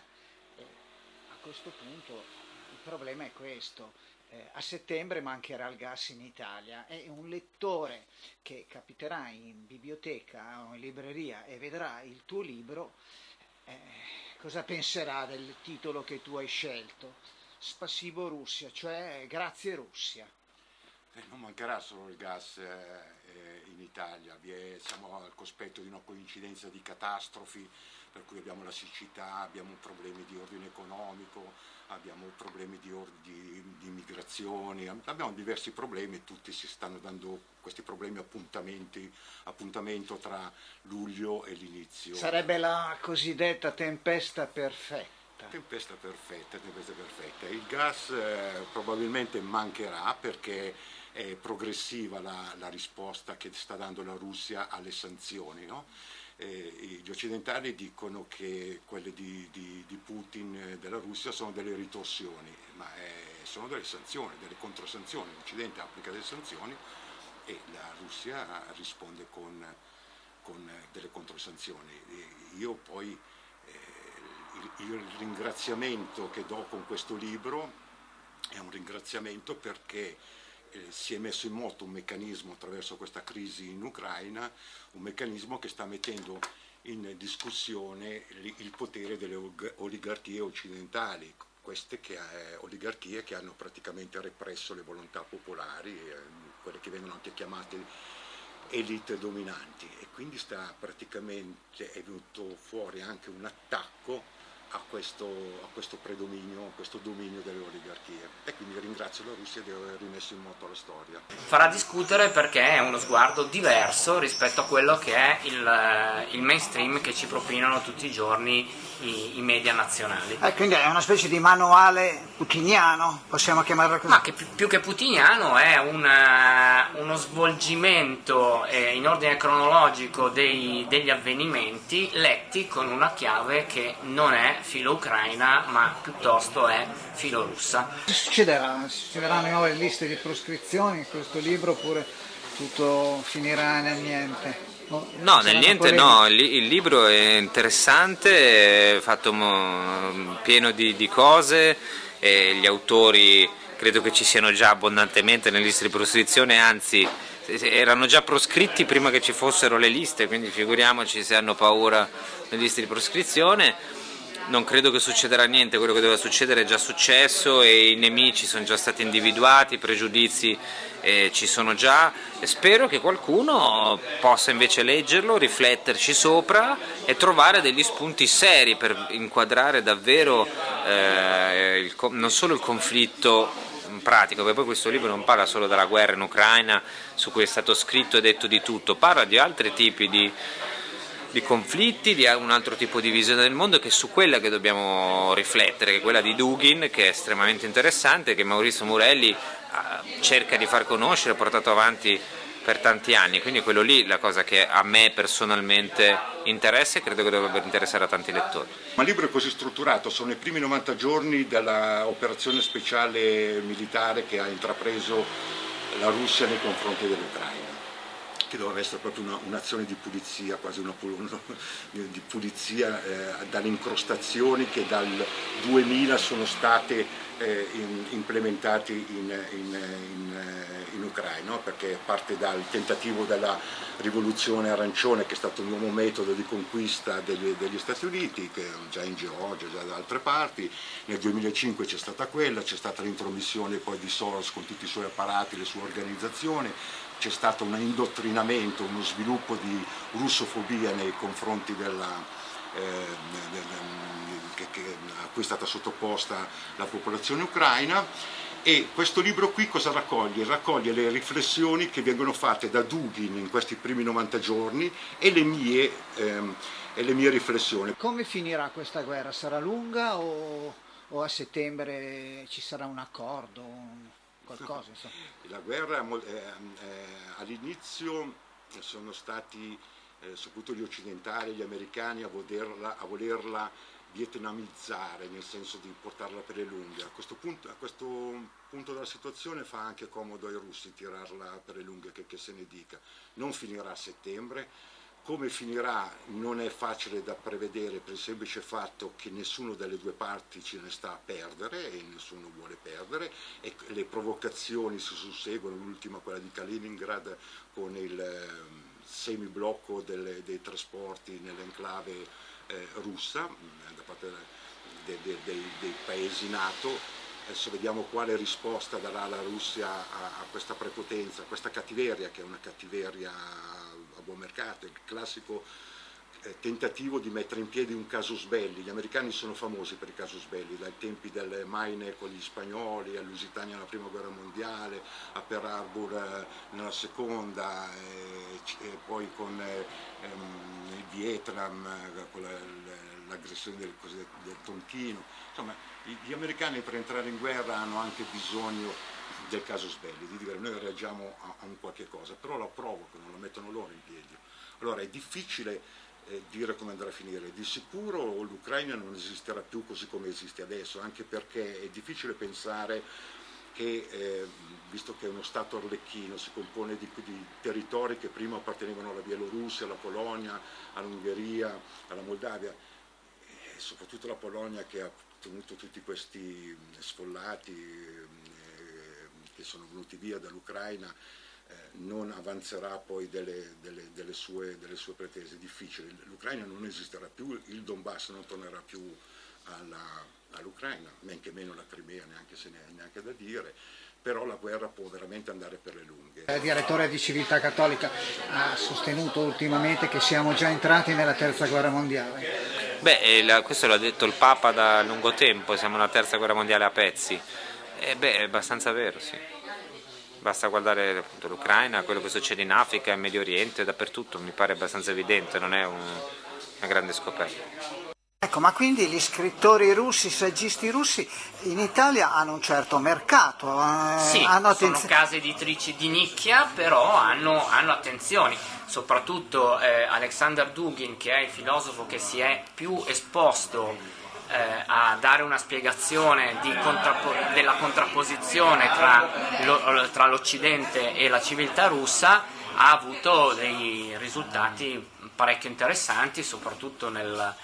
questo punto il problema è questo. Eh, a settembre mancherà il gas in Italia e un lettore che capiterà in biblioteca o in libreria e vedrà il tuo libro, eh, cosa penserà del titolo che tu hai scelto? Spasibo Russia, cioè grazie Russia. Eh, non mancherà solo il gas eh, in Italia, è- siamo al cospetto di una coincidenza di catastrofi, per cui abbiamo la siccità, abbiamo problemi di ordine economico, abbiamo problemi di, di, di migrazioni, ab- abbiamo diversi problemi tutti si stanno dando questi problemi appuntamenti, appuntamento tra luglio e l'inizio. Sarebbe la cosiddetta tempesta perfetta. Tempesta perfetta, tempesta perfetta. Il gas eh, probabilmente mancherà perché è progressiva la, la risposta che sta dando la Russia alle sanzioni. no? Eh, gli occidentali dicono che quelle di, di- di Putin eh, della Russia sono delle ritorsioni, ma eh, sono delle sanzioni, delle controsanzioni. L'Occidente applica delle sanzioni e la Russia risponde con, con eh, delle controsanzioni. E Io poi il, il ringraziamento che do con questo libro è un ringraziamento perché eh, si è messo in moto un meccanismo attraverso questa crisi in Ucraina, un meccanismo che sta mettendo in discussione il potere delle oligarchie occidentali, queste che, eh, oligarchie che hanno praticamente represso le volontà popolari, eh, quelle che vengono anche chiamate elite dominanti. E quindi sta praticamente è venuto fuori anche un attacco a questo, a questo predominio, a questo dominio delle oligarchie e quindi ringrazio la Russia di aver rimesso in moto la storia. farà discutere perché è uno sguardo diverso rispetto a quello che è il, eh, il mainstream che ci propinano tutti i giorni i, i media nazionali. Eh, quindi è una specie di manuale putiniano, possiamo chiamarlo così. Ma che più, più che putiniano è un, eh, uno svolgimento eh, in ordine cronologico dei- degli avvenimenti letti con una chiave che non è filo-ucraina ma piuttosto è filo-russa. Cosa succederà? Succederanno nuove liste di proscrizioni in questo libro oppure tutto finirà nel niente? No, saranno nel niente no, il, libro è interessante, è fatto mo- pieno di, di cose e gli autori credo che ci siano già abbondantemente nelle liste di proscrizione, anzi erano già proscritti prima che ci fossero le liste, quindi figuriamoci se hanno paura le liste di proscrizione. Non credo che succederà niente, quello che doveva succedere è già successo e i nemici sono già stati individuati, i pregiudizi eh, ci sono già. Spero che qualcuno possa invece leggerlo, rifletterci sopra e trovare degli spunti seri per inquadrare davvero eh, il non solo il conflitto pratico, perché poi questo libro non parla solo della guerra in Ucraina su cui è stato scritto e detto di tutto, parla di altri tipi di di conflitti, di un altro tipo di visione del mondo che è su quella che dobbiamo riflettere, che è quella di Dugin, che è estremamente interessante, che Maurizio Murelli eh, cerca di far conoscere, ha portato avanti per tanti anni, quindi quello lì la cosa che a me personalmente interessa e credo che dovrebbe interessare a tanti lettori. Ma il libro è così strutturato, sono i primi 90 giorni dell'operazione speciale militare che ha intrapreso la Russia nei confronti dell'Ucraina che doveva essere proprio una- un'azione di pulizia, quasi una di pulizia eh, dalle incrostazioni che dal 2000 sono state eh, in- implementate in, in- in, eh, in Ucraina, no? perché parte dal tentativo della rivoluzione arancione che è stato un nuovo metodo di conquista degli, degli Stati Uniti, che già in Georgia, già da altre parti, nel 2005 c'è stata quella, c'è stata l'intromissione poi di Soros con tutti i suoi apparati, le sue organizzazioni, c'è stato un indottrinamento, uno sviluppo di russofobia nei confronti della, eh, del- che- che- a cui è stata sottoposta la popolazione ucraina e questo libro qui cosa raccoglie? Raccoglie le riflessioni che vengono fatte da Dugin in questi primi 90 giorni e le mie, ehm, e le mie riflessioni. Come finirà questa guerra? Sarà lunga o, o a settembre ci sarà un accordo? Qualcosa, insomma. La guerra eh, eh, all'inizio sono stati eh, soprattutto gli occidentali, gli americani a volerla, a volerla vietnamizzare, nel senso di portarla per le lunghe. A questo, punto, a questo punto della situazione fa anche comodo ai russi tirarla per le lunghe, che, che se ne dica. Non finirà a settembre, come finirà non è facile da prevedere per il semplice fatto che nessuno delle due parti ce ne sta a perdere e nessuno vuole perdere e le provocazioni si susseguono, l'ultima quella di Kaliningrad con il eh, semiblocco delle- dei trasporti nell'enclave eh, russa eh, da parte de- de- dei, dei paesi NATO. Adesso vediamo quale risposta darà la Russia a, a questa prepotenza, a questa cattiveria che è una cattiveria buon mercato, il classico eh, tentativo di mettere in piedi un casus belli. Gli americani sono famosi per i casus belli, dai tempi del Maine con gli spagnoli, a Lusitania nella prima guerra mondiale, a Pearl Harbor eh, nella seconda, eh, e poi con eh, ehm, il Vietnam, con la- l'aggressione del, del Tonchino. Insomma, gli americani per entrare in guerra hanno anche bisogno del casus belli, di dire noi reagiamo a, a un qualche cosa, però la provocano, la mettono loro in piedi. Allora è difficile eh, dire come andrà a finire, di sicuro l'Ucraina non esisterà più così come esiste adesso, anche perché è difficile pensare che, eh, visto che è uno Stato arlecchino, si compone di, di territori che prima appartenevano alla Bielorussia, alla Polonia, all'Ungheria, alla Moldavia, e soprattutto la Polonia che ha tenuto tutti questi sfollati eh, che sono venuti via dall'Ucraina, eh, non avanzerà poi delle, delle- delle sue, delle sue pretese. È difficile. L'Ucraina non esisterà più, il Donbass non tornerà più alla- all'Ucraina, men che meno la Crimea, neanche se ne è neanche da dire, però la guerra può veramente andare per le lunghe. Il direttore di Civiltà Cattolica ha sostenuto ultimamente che siamo già entrati nella terza guerra mondiale. Beh, eh, questo l'ha detto il Papa da lungo tempo, siamo alla terza guerra mondiale a pezzi. E beh, è abbastanza vero, sì. Basta guardare appunto, l'Ucraina, quello che succede in Africa, in Medio Oriente, dappertutto, mi pare abbastanza evidente, non è un- una grande scoperta. Ecco, ma quindi gli scrittori russi, i saggisti russi in Italia hanno un certo mercato, eh, Sì, hanno sono attenzione. case editrici di nicchia, però hanno, hanno attenzioni. Soprattutto eh, Alexander Dugin, che è il filosofo che si è più esposto eh, a dare una spiegazione contrappo- della contrapposizione tra, lo- tra l'Occidente e la civiltà russa, ha avuto dei risultati parecchio interessanti, soprattutto nel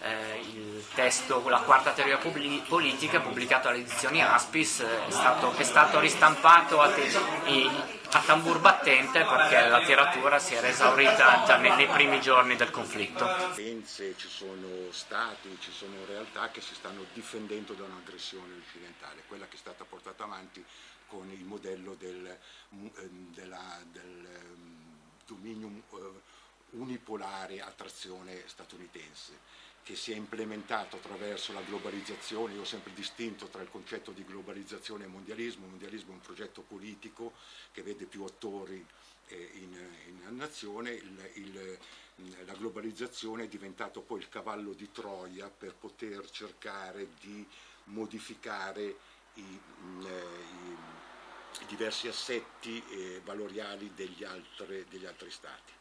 eh, testo, la quarta teoria publi- politica pubblicato alle edizioni Aspis eh, è stato, è stato ristampato te- a tambur battente perché la tiratura si era esaurita già nei, primi giorni del conflitto. Ci sono stati, ci sono realtà che si stanno difendendo da un'aggressione occidentale, quella che è stata portata avanti con il modello del, ehm, della- del ehm, dominio eh, unipolare a trazione statunitense che si è implementato attraverso la globalizzazione, io ho sempre distinto tra il concetto di globalizzazione e mondialismo, il mondialismo è un progetto politico che vede più attori eh, in, in nazione, il- il- la globalizzazione è diventato poi il cavallo di Troia per poter cercare di modificare i, mh, eh, i- diversi assetti eh, valoriali degli, altre- degli altri stati.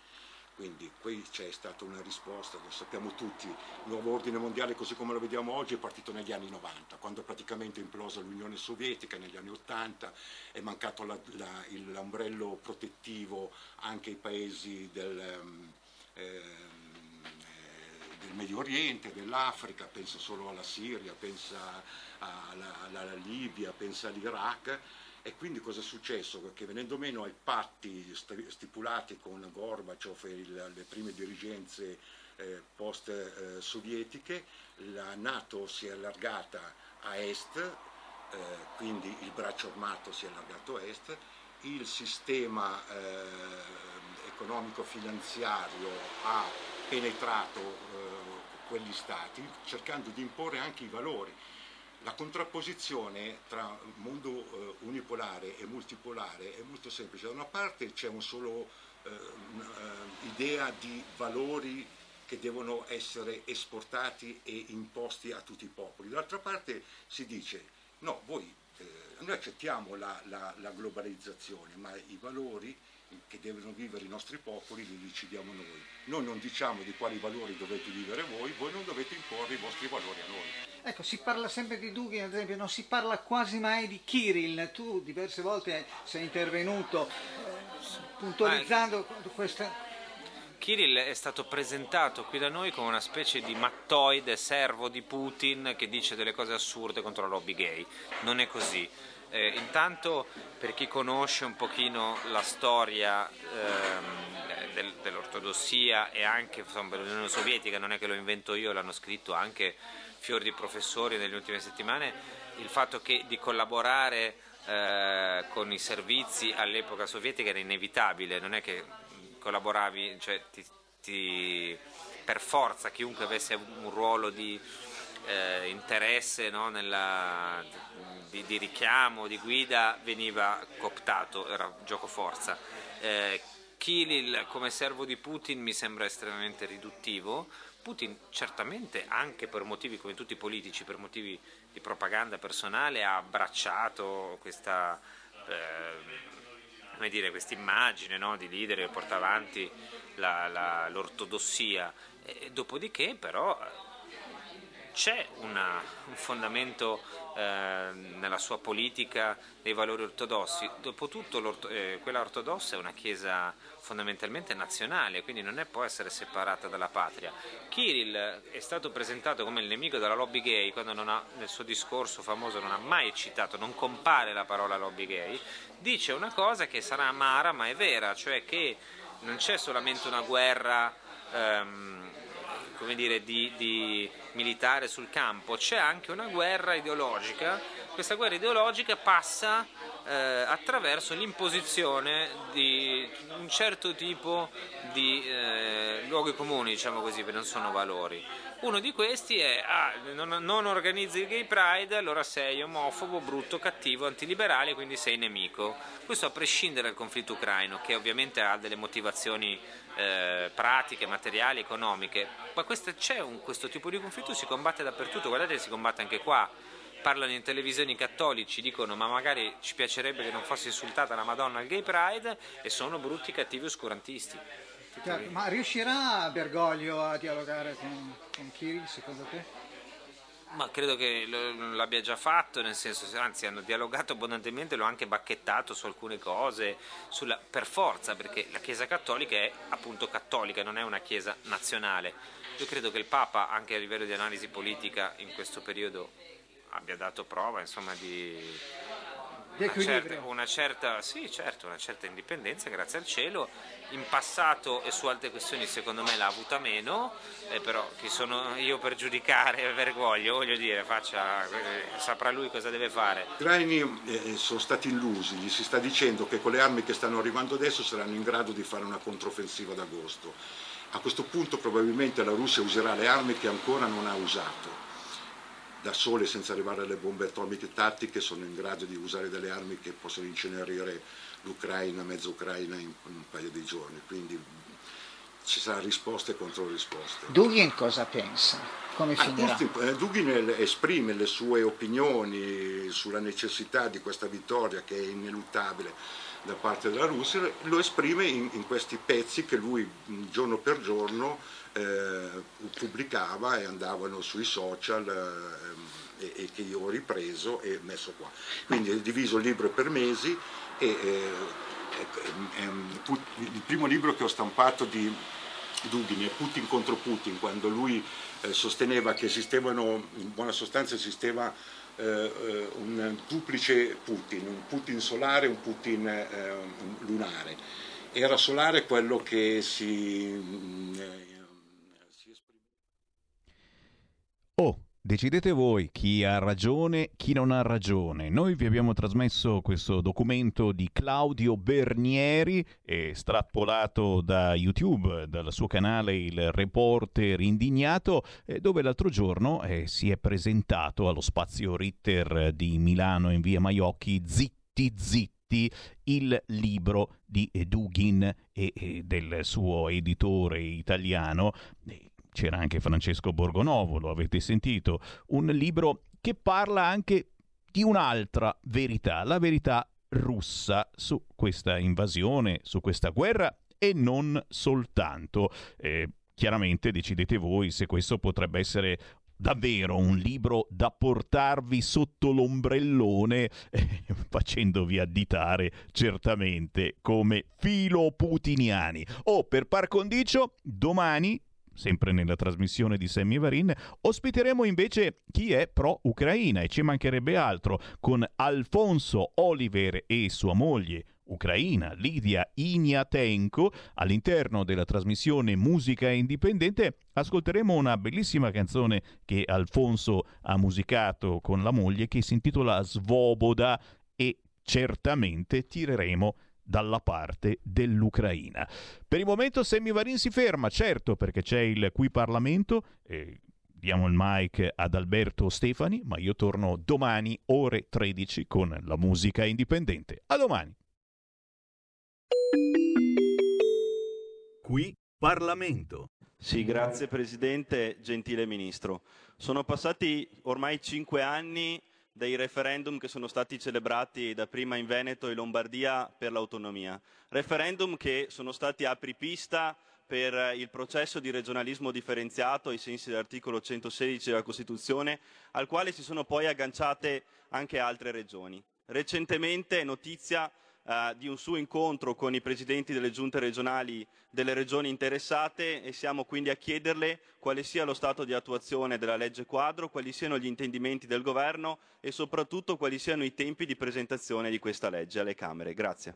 Quindi qui c'è stata una risposta, lo sappiamo tutti, il nuovo ordine mondiale così come lo vediamo oggi è partito negli anni 90, quando praticamente è implosa l'Unione Sovietica negli anni 80, è mancato la- la- il- l'ombrello protettivo anche ai paesi del, ehm, eh, del Medio Oriente, dell'Africa, pensa solo alla Siria, pensa alla- alla Libia, pensa all'Iraq. E quindi cosa è successo? Che venendo meno ai patti st- stipulati con Gorbaciov e il- le prime dirigenze eh, post-sovietiche, la Nato si è allargata a est, eh, quindi il braccio armato si è allargato a est, il sistema eh, economico-finanziario ha penetrato eh, quegli stati cercando di imporre anche i valori. La contrapposizione tra mondo eh, unipolare e multipolare è molto semplice. Da una parte c'è un solo eh, un'idea di valori che devono essere esportati e imposti a tutti i popoli. Dall'altra parte si dice no, voi, eh, noi accettiamo la, la- la globalizzazione, ma i valori che devono vivere i nostri popoli li decidiamo noi. Noi non diciamo di quali valori dovete vivere voi, voi non dovete imporre i vostri valori a noi. Ecco, si parla sempre di Dugin, ad esempio, non si parla quasi mai di Kirill. Tu diverse volte sei intervenuto eh, puntualizzando questa... Kirill è stato presentato qui da noi come una specie di mattoide servo di Putin che dice delle cose assurde contro la lobby gay. Non è così. Eh, intanto per chi conosce un pochino la storia ehm, del- dell'ortodossia e anche insomma, dell'Unione Sovietica, non è che lo invento io, l'hanno scritto anche fior di professori nelle ultime settimane, il fatto che di collaborare eh, con i servizi all'epoca sovietica era inevitabile, non è che collaboravi, cioè ti- ti- per forza chiunque avesse un ruolo di eh, interesse no, nella- di, di richiamo, di guida, veniva cooptato, era gioco forza. Eh, Kirill come servo di Putin mi sembra estremamente riduttivo. Putin certamente anche per motivi come tutti i politici, per motivi di propaganda personale, ha abbracciato questa eh, immagine no, di leader che porta avanti la- la- l'ortodossia. E dopodiché però c'è una- un fondamento eh, nella sua politica dei valori ortodossi. Dopotutto eh, quella ortodossa è una chiesa fondamentalmente nazionale, quindi non è, può essere separata dalla patria. Kirill è stato presentato come il nemico della lobby gay quando ha- nel suo discorso famoso non ha mai citato, non compare la parola lobby gay, dice una cosa che sarà amara ma è vera, cioè che non c'è solamente una guerra ehm, come dire, di, di militare sul campo, c'è anche una guerra ideologica. Questa guerra ideologica passa eh, attraverso l'imposizione di un certo tipo di eh, luoghi comuni, diciamo così, che non sono valori. Uno di questi è ah, non, non organizzi il gay pride, allora sei omofobo, brutto, cattivo, antiliberale, quindi sei nemico. Questo a prescindere dal conflitto ucraino, che ovviamente ha delle motivazioni eh, pratiche, materiali, economiche, ma questo, c'è un, questo tipo di conflitto, si combatte dappertutto, guardate si combatte anche qua. Parlano in televisione i cattolici, dicono ma magari ci piacerebbe che non fosse insultata la Madonna al gay pride e sono brutti, cattivi, oscurantisti. Certo, ma riuscirà Bergoglio a dialogare con, con Kirill secondo te? Ma credo che lo- l'abbia già fatto, nel senso, anzi hanno dialogato abbondantemente, l'ho anche bacchettato su alcune cose, sulla- per forza, perché la Chiesa cattolica è appunto cattolica, non è una Chiesa nazionale. Io credo che il Papa, anche a livello di analisi politica, in questo periodo abbia dato prova, insomma, di una certa, una certa- sì, certo, una certa indipendenza, grazie al cielo. In passato e su altre questioni secondo me l'ha avuta meno, eh, però chi sono io per giudicare, vergoglio, voglio dire, faccia, eh, saprà lui cosa deve fare. Gli ucraini eh, sono stati illusi, gli si sta dicendo che con le armi che stanno arrivando adesso saranno in grado di fare una controffensiva ad agosto. A questo punto probabilmente la Russia userà le armi che ancora non ha usato. Da sole, senza arrivare alle bombe atomiche tattiche, sono in grado di usare delle armi che possono incenerire l'Ucraina, mezza Ucraina in un paio di giorni. Quindi ci saranno risposte contro risposte. Dugin cosa pensa? Come Ah, finirà? Putin- eh, Dugin esprime le sue opinioni sulla necessità di questa vittoria che è ineluttabile da parte della Russia, lo esprime in, in questi pezzi che lui mh, giorno per giorno eh, pubblicava e andavano sui social eh, e, e che io ho ripreso e messo qua. Quindi è diviso il libro per mesi e eh, il primo libro che ho stampato di Dugin è Putin contro Putin, quando lui eh, sosteneva che esistevano, in buona sostanza esisteva un duplice Putin, un Putin solare e un Putin eh, lunare. Era solare quello che si... mm, eh, Oh, decidete voi chi ha ragione, chi non ha ragione. Noi vi abbiamo trasmesso questo documento di Claudio Bernieri, estrappolato da YouTube, dal suo canale Il Reporter Indignato, eh, dove l'altro giorno eh, si è presentato allo spazio Ritter di Milano in via Maiocchi, Zitti Zitti, il libro di Dugin e, e del suo editore italiano. C'era anche Francesco Borgonovo, lo avete sentito, un libro che parla anche di un'altra verità, la verità russa su questa invasione, su questa guerra e non soltanto. Eh, chiaramente decidete voi se questo potrebbe essere davvero un libro da portarvi sotto l'ombrellone eh, facendovi additare certamente come filoputiniani. O per par condicio, domani sempre nella trasmissione di Sammy Varin, ospiteremo invece chi è pro-Ucraina e ci mancherebbe altro con Alfonso Oliver e sua moglie ucraina Lidia Ignatenko all'interno della trasmissione Musica Indipendente ascolteremo una bellissima canzone che Alfonso ha musicato con la moglie che si intitola Svoboda e certamente tireremo dalla parte dell'Ucraina. Per il momento Semivarin si ferma, certo, perché c'è il qui Parlamento. Eh, diamo il mic ad Alberto Stefani, ma io torno domani ore 13 con la musica indipendente. A domani. Qui Parlamento. Sì, grazie Presidente, gentile Ministro. Sono passati ormai cinque anni dei referendum che sono stati celebrati dapprima in Veneto e Lombardia per l'autonomia. Referendum che sono stati apripista per il processo di regionalismo differenziato ai sensi dell'articolo 116 della Costituzione, al quale si sono poi agganciate anche altre regioni. Recentemente è notizia eh, di un suo incontro con i presidenti delle giunte regionali delle regioni interessate e siamo quindi a chiederle quale sia lo stato di attuazione della legge quadro, quali siano gli intendimenti del governo e soprattutto quali siano i tempi di presentazione di questa legge alle Camere. Grazie.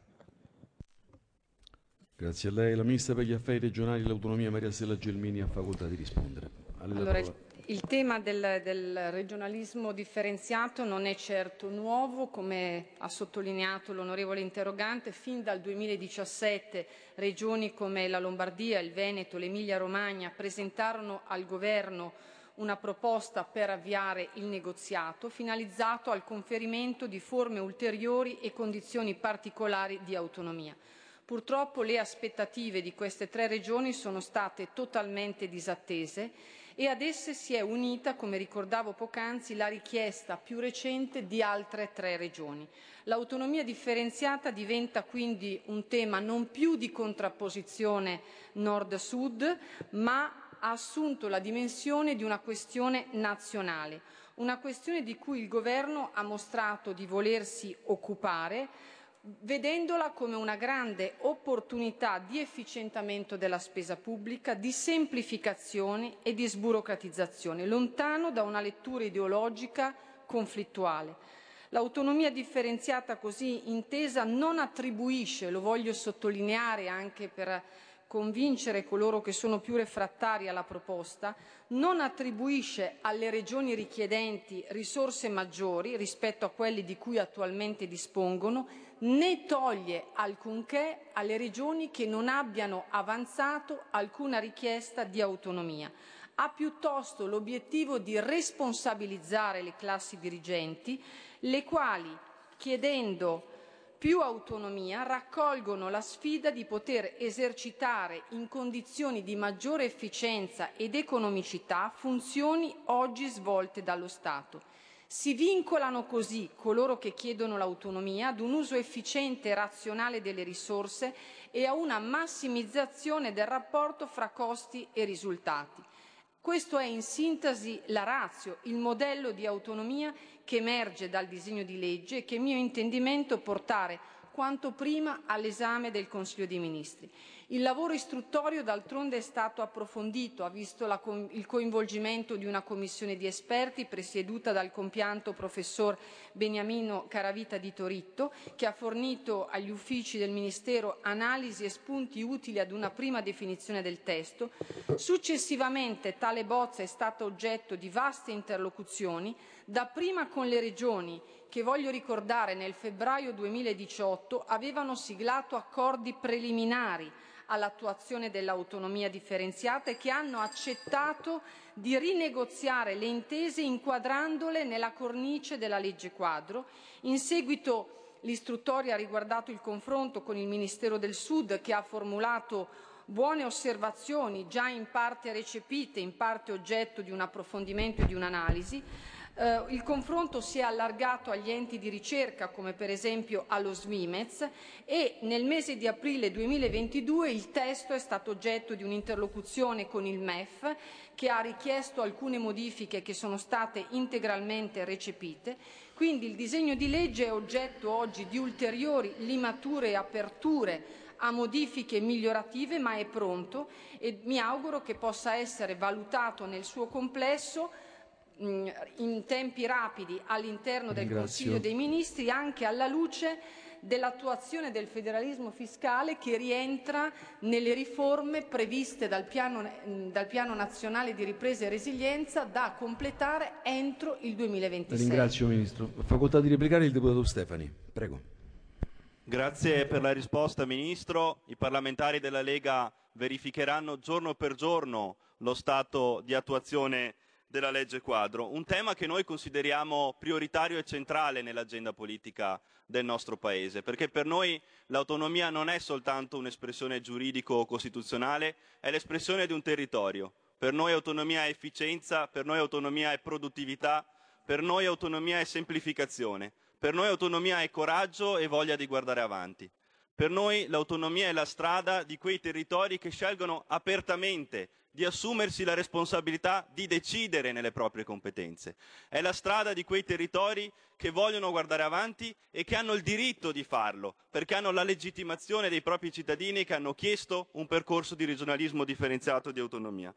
Grazie a lei. La Ministra per gli Affari Regionali e l'Autonomia Maria Stella Gelmini ha facoltà di rispondere. Allora, il, tema del, del, regionalismo differenziato non è certo nuovo, come ha sottolineato l'onorevole interrogante. Fin dal 2017 regioni come la Lombardia, il Veneto, l'Emilia-Romagna presentarono al Governo una proposta per avviare il negoziato finalizzato al conferimento di forme ulteriori e condizioni particolari di autonomia. Purtroppo le aspettative di queste tre regioni sono state totalmente disattese e ad esse si è unita, come ricordavo poc'anzi, la richiesta più recente di altre tre regioni. L'autonomia differenziata diventa quindi un tema non più di contrapposizione nord-sud, ma ha assunto la dimensione di una questione nazionale, una questione di cui il Governo ha mostrato di volersi occupare vedendola come una grande opportunità di efficientamento della spesa pubblica, di semplificazione e di sburocratizzazione, lontano da una lettura ideologica conflittuale. L'autonomia differenziata così intesa non attribuisce, lo voglio sottolineare anche per convincere coloro che sono più refrattari alla proposta, non attribuisce alle regioni richiedenti risorse maggiori rispetto a quelle di cui attualmente dispongono, né toglie alcunché alle regioni che non abbiano avanzato alcuna richiesta di autonomia. Ha piuttosto l'obiettivo di responsabilizzare le classi dirigenti, le quali, chiedendo più autonomia, raccolgono la sfida di poter esercitare in condizioni di maggiore efficienza ed economicità funzioni oggi svolte dallo Stato. Si vincolano così coloro che chiedono l'autonomia ad un uso efficiente e razionale delle risorse e a una massimizzazione del rapporto fra costi e risultati. Questo è in sintesi la razio, il modello di autonomia che emerge dal disegno di legge e che è mio intendimento portare quanto prima all'esame del Consiglio dei Ministri. Il lavoro istruttorio d'altronde è stato approfondito, ha visto la, il coinvolgimento di una commissione di esperti presieduta dal compianto professor Beniamino Caravita di Toritto, che ha fornito agli uffici del Ministero analisi e spunti utili ad una prima definizione del testo. Successivamente tale bozza è stata oggetto di vaste interlocuzioni, dapprima con le regioni che voglio ricordare nel febbraio 2018 avevano siglato accordi preliminari all'attuazione dell'autonomia differenziata e che hanno accettato di rinegoziare le intese inquadrandole nella cornice della legge quadro. In seguito l'istruttoria ha riguardato il confronto con il Ministero del Sud che ha formulato buone osservazioni già in parte recepite, in parte oggetto di un approfondimento e di un'analisi. Eh, il confronto si è allargato agli enti di ricerca, come per esempio allo Svimez, e nel mese di aprile 2022 il testo è stato oggetto di un'interlocuzione con il MEF, che ha richiesto alcune modifiche che sono state integralmente recepite. Quindi il disegno di legge è oggetto oggi di ulteriori limature e aperture a modifiche migliorative, ma è pronto e mi auguro che possa essere valutato nel suo complesso in tempi rapidi all'interno del Ringrazio. Consiglio dei Ministri, anche alla luce dell'attuazione del federalismo fiscale che rientra nelle riforme previste dal piano, mh, dal piano nazionale di ripresa e resilienza da completare entro il 2026. Ringrazio Ministro. Facoltà di replicare il deputato Stefani. Prego. Grazie per la risposta, Ministro. I parlamentari della Lega verificheranno giorno per giorno lo stato di attuazione della legge quadro, un tema che noi consideriamo prioritario e centrale nell'agenda politica del nostro Paese, perché per noi l'autonomia non è soltanto un'espressione giuridico-costituzionale, è l'espressione di un territorio. Per noi autonomia è efficienza, per noi autonomia è produttività, per noi autonomia è semplificazione, per noi autonomia è coraggio e voglia di guardare avanti. Per noi l'autonomia è la strada di quei territori che scelgono apertamente di assumersi la responsabilità di decidere nelle proprie competenze. È la strada di quei territori che vogliono guardare avanti e che hanno il diritto di farlo, perché hanno la legittimazione dei propri cittadini che hanno chiesto un percorso di regionalismo differenziato di autonomia.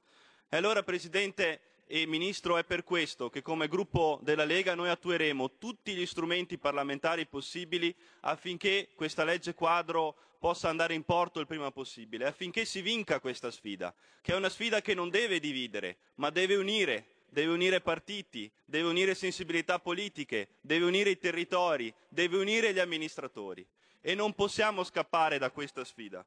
E allora, Presidente e Ministro, è per questo che come gruppo della Lega noi attueremo tutti gli strumenti parlamentari possibili affinché questa legge quadro possa andare in porto il prima possibile, affinché si vinca questa sfida, che è una sfida che non deve dividere, ma deve unire, deve unire partiti, deve unire sensibilità politiche, deve unire i territori, deve unire gli amministratori. E non possiamo scappare da questa sfida.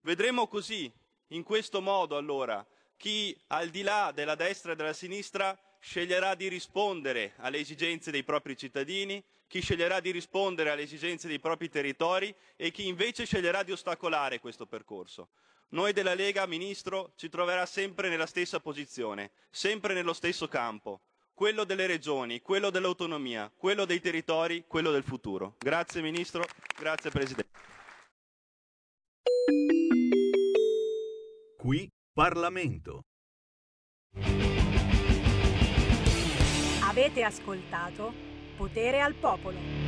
Vedremo così, in questo modo allora, chi al di là della destra e della sinistra sceglierà di rispondere alle esigenze dei propri cittadini, chi sceglierà di rispondere alle esigenze dei propri territori e chi invece sceglierà di ostacolare questo percorso. Noi della Lega, Ministro, ci troverà sempre nella stessa posizione, sempre nello stesso campo, quello delle regioni, quello dell'autonomia, quello dei territori, quello del futuro. Grazie Ministro, grazie Presidente. Qui Parlamento. Avete ascoltato Potere al Popolo.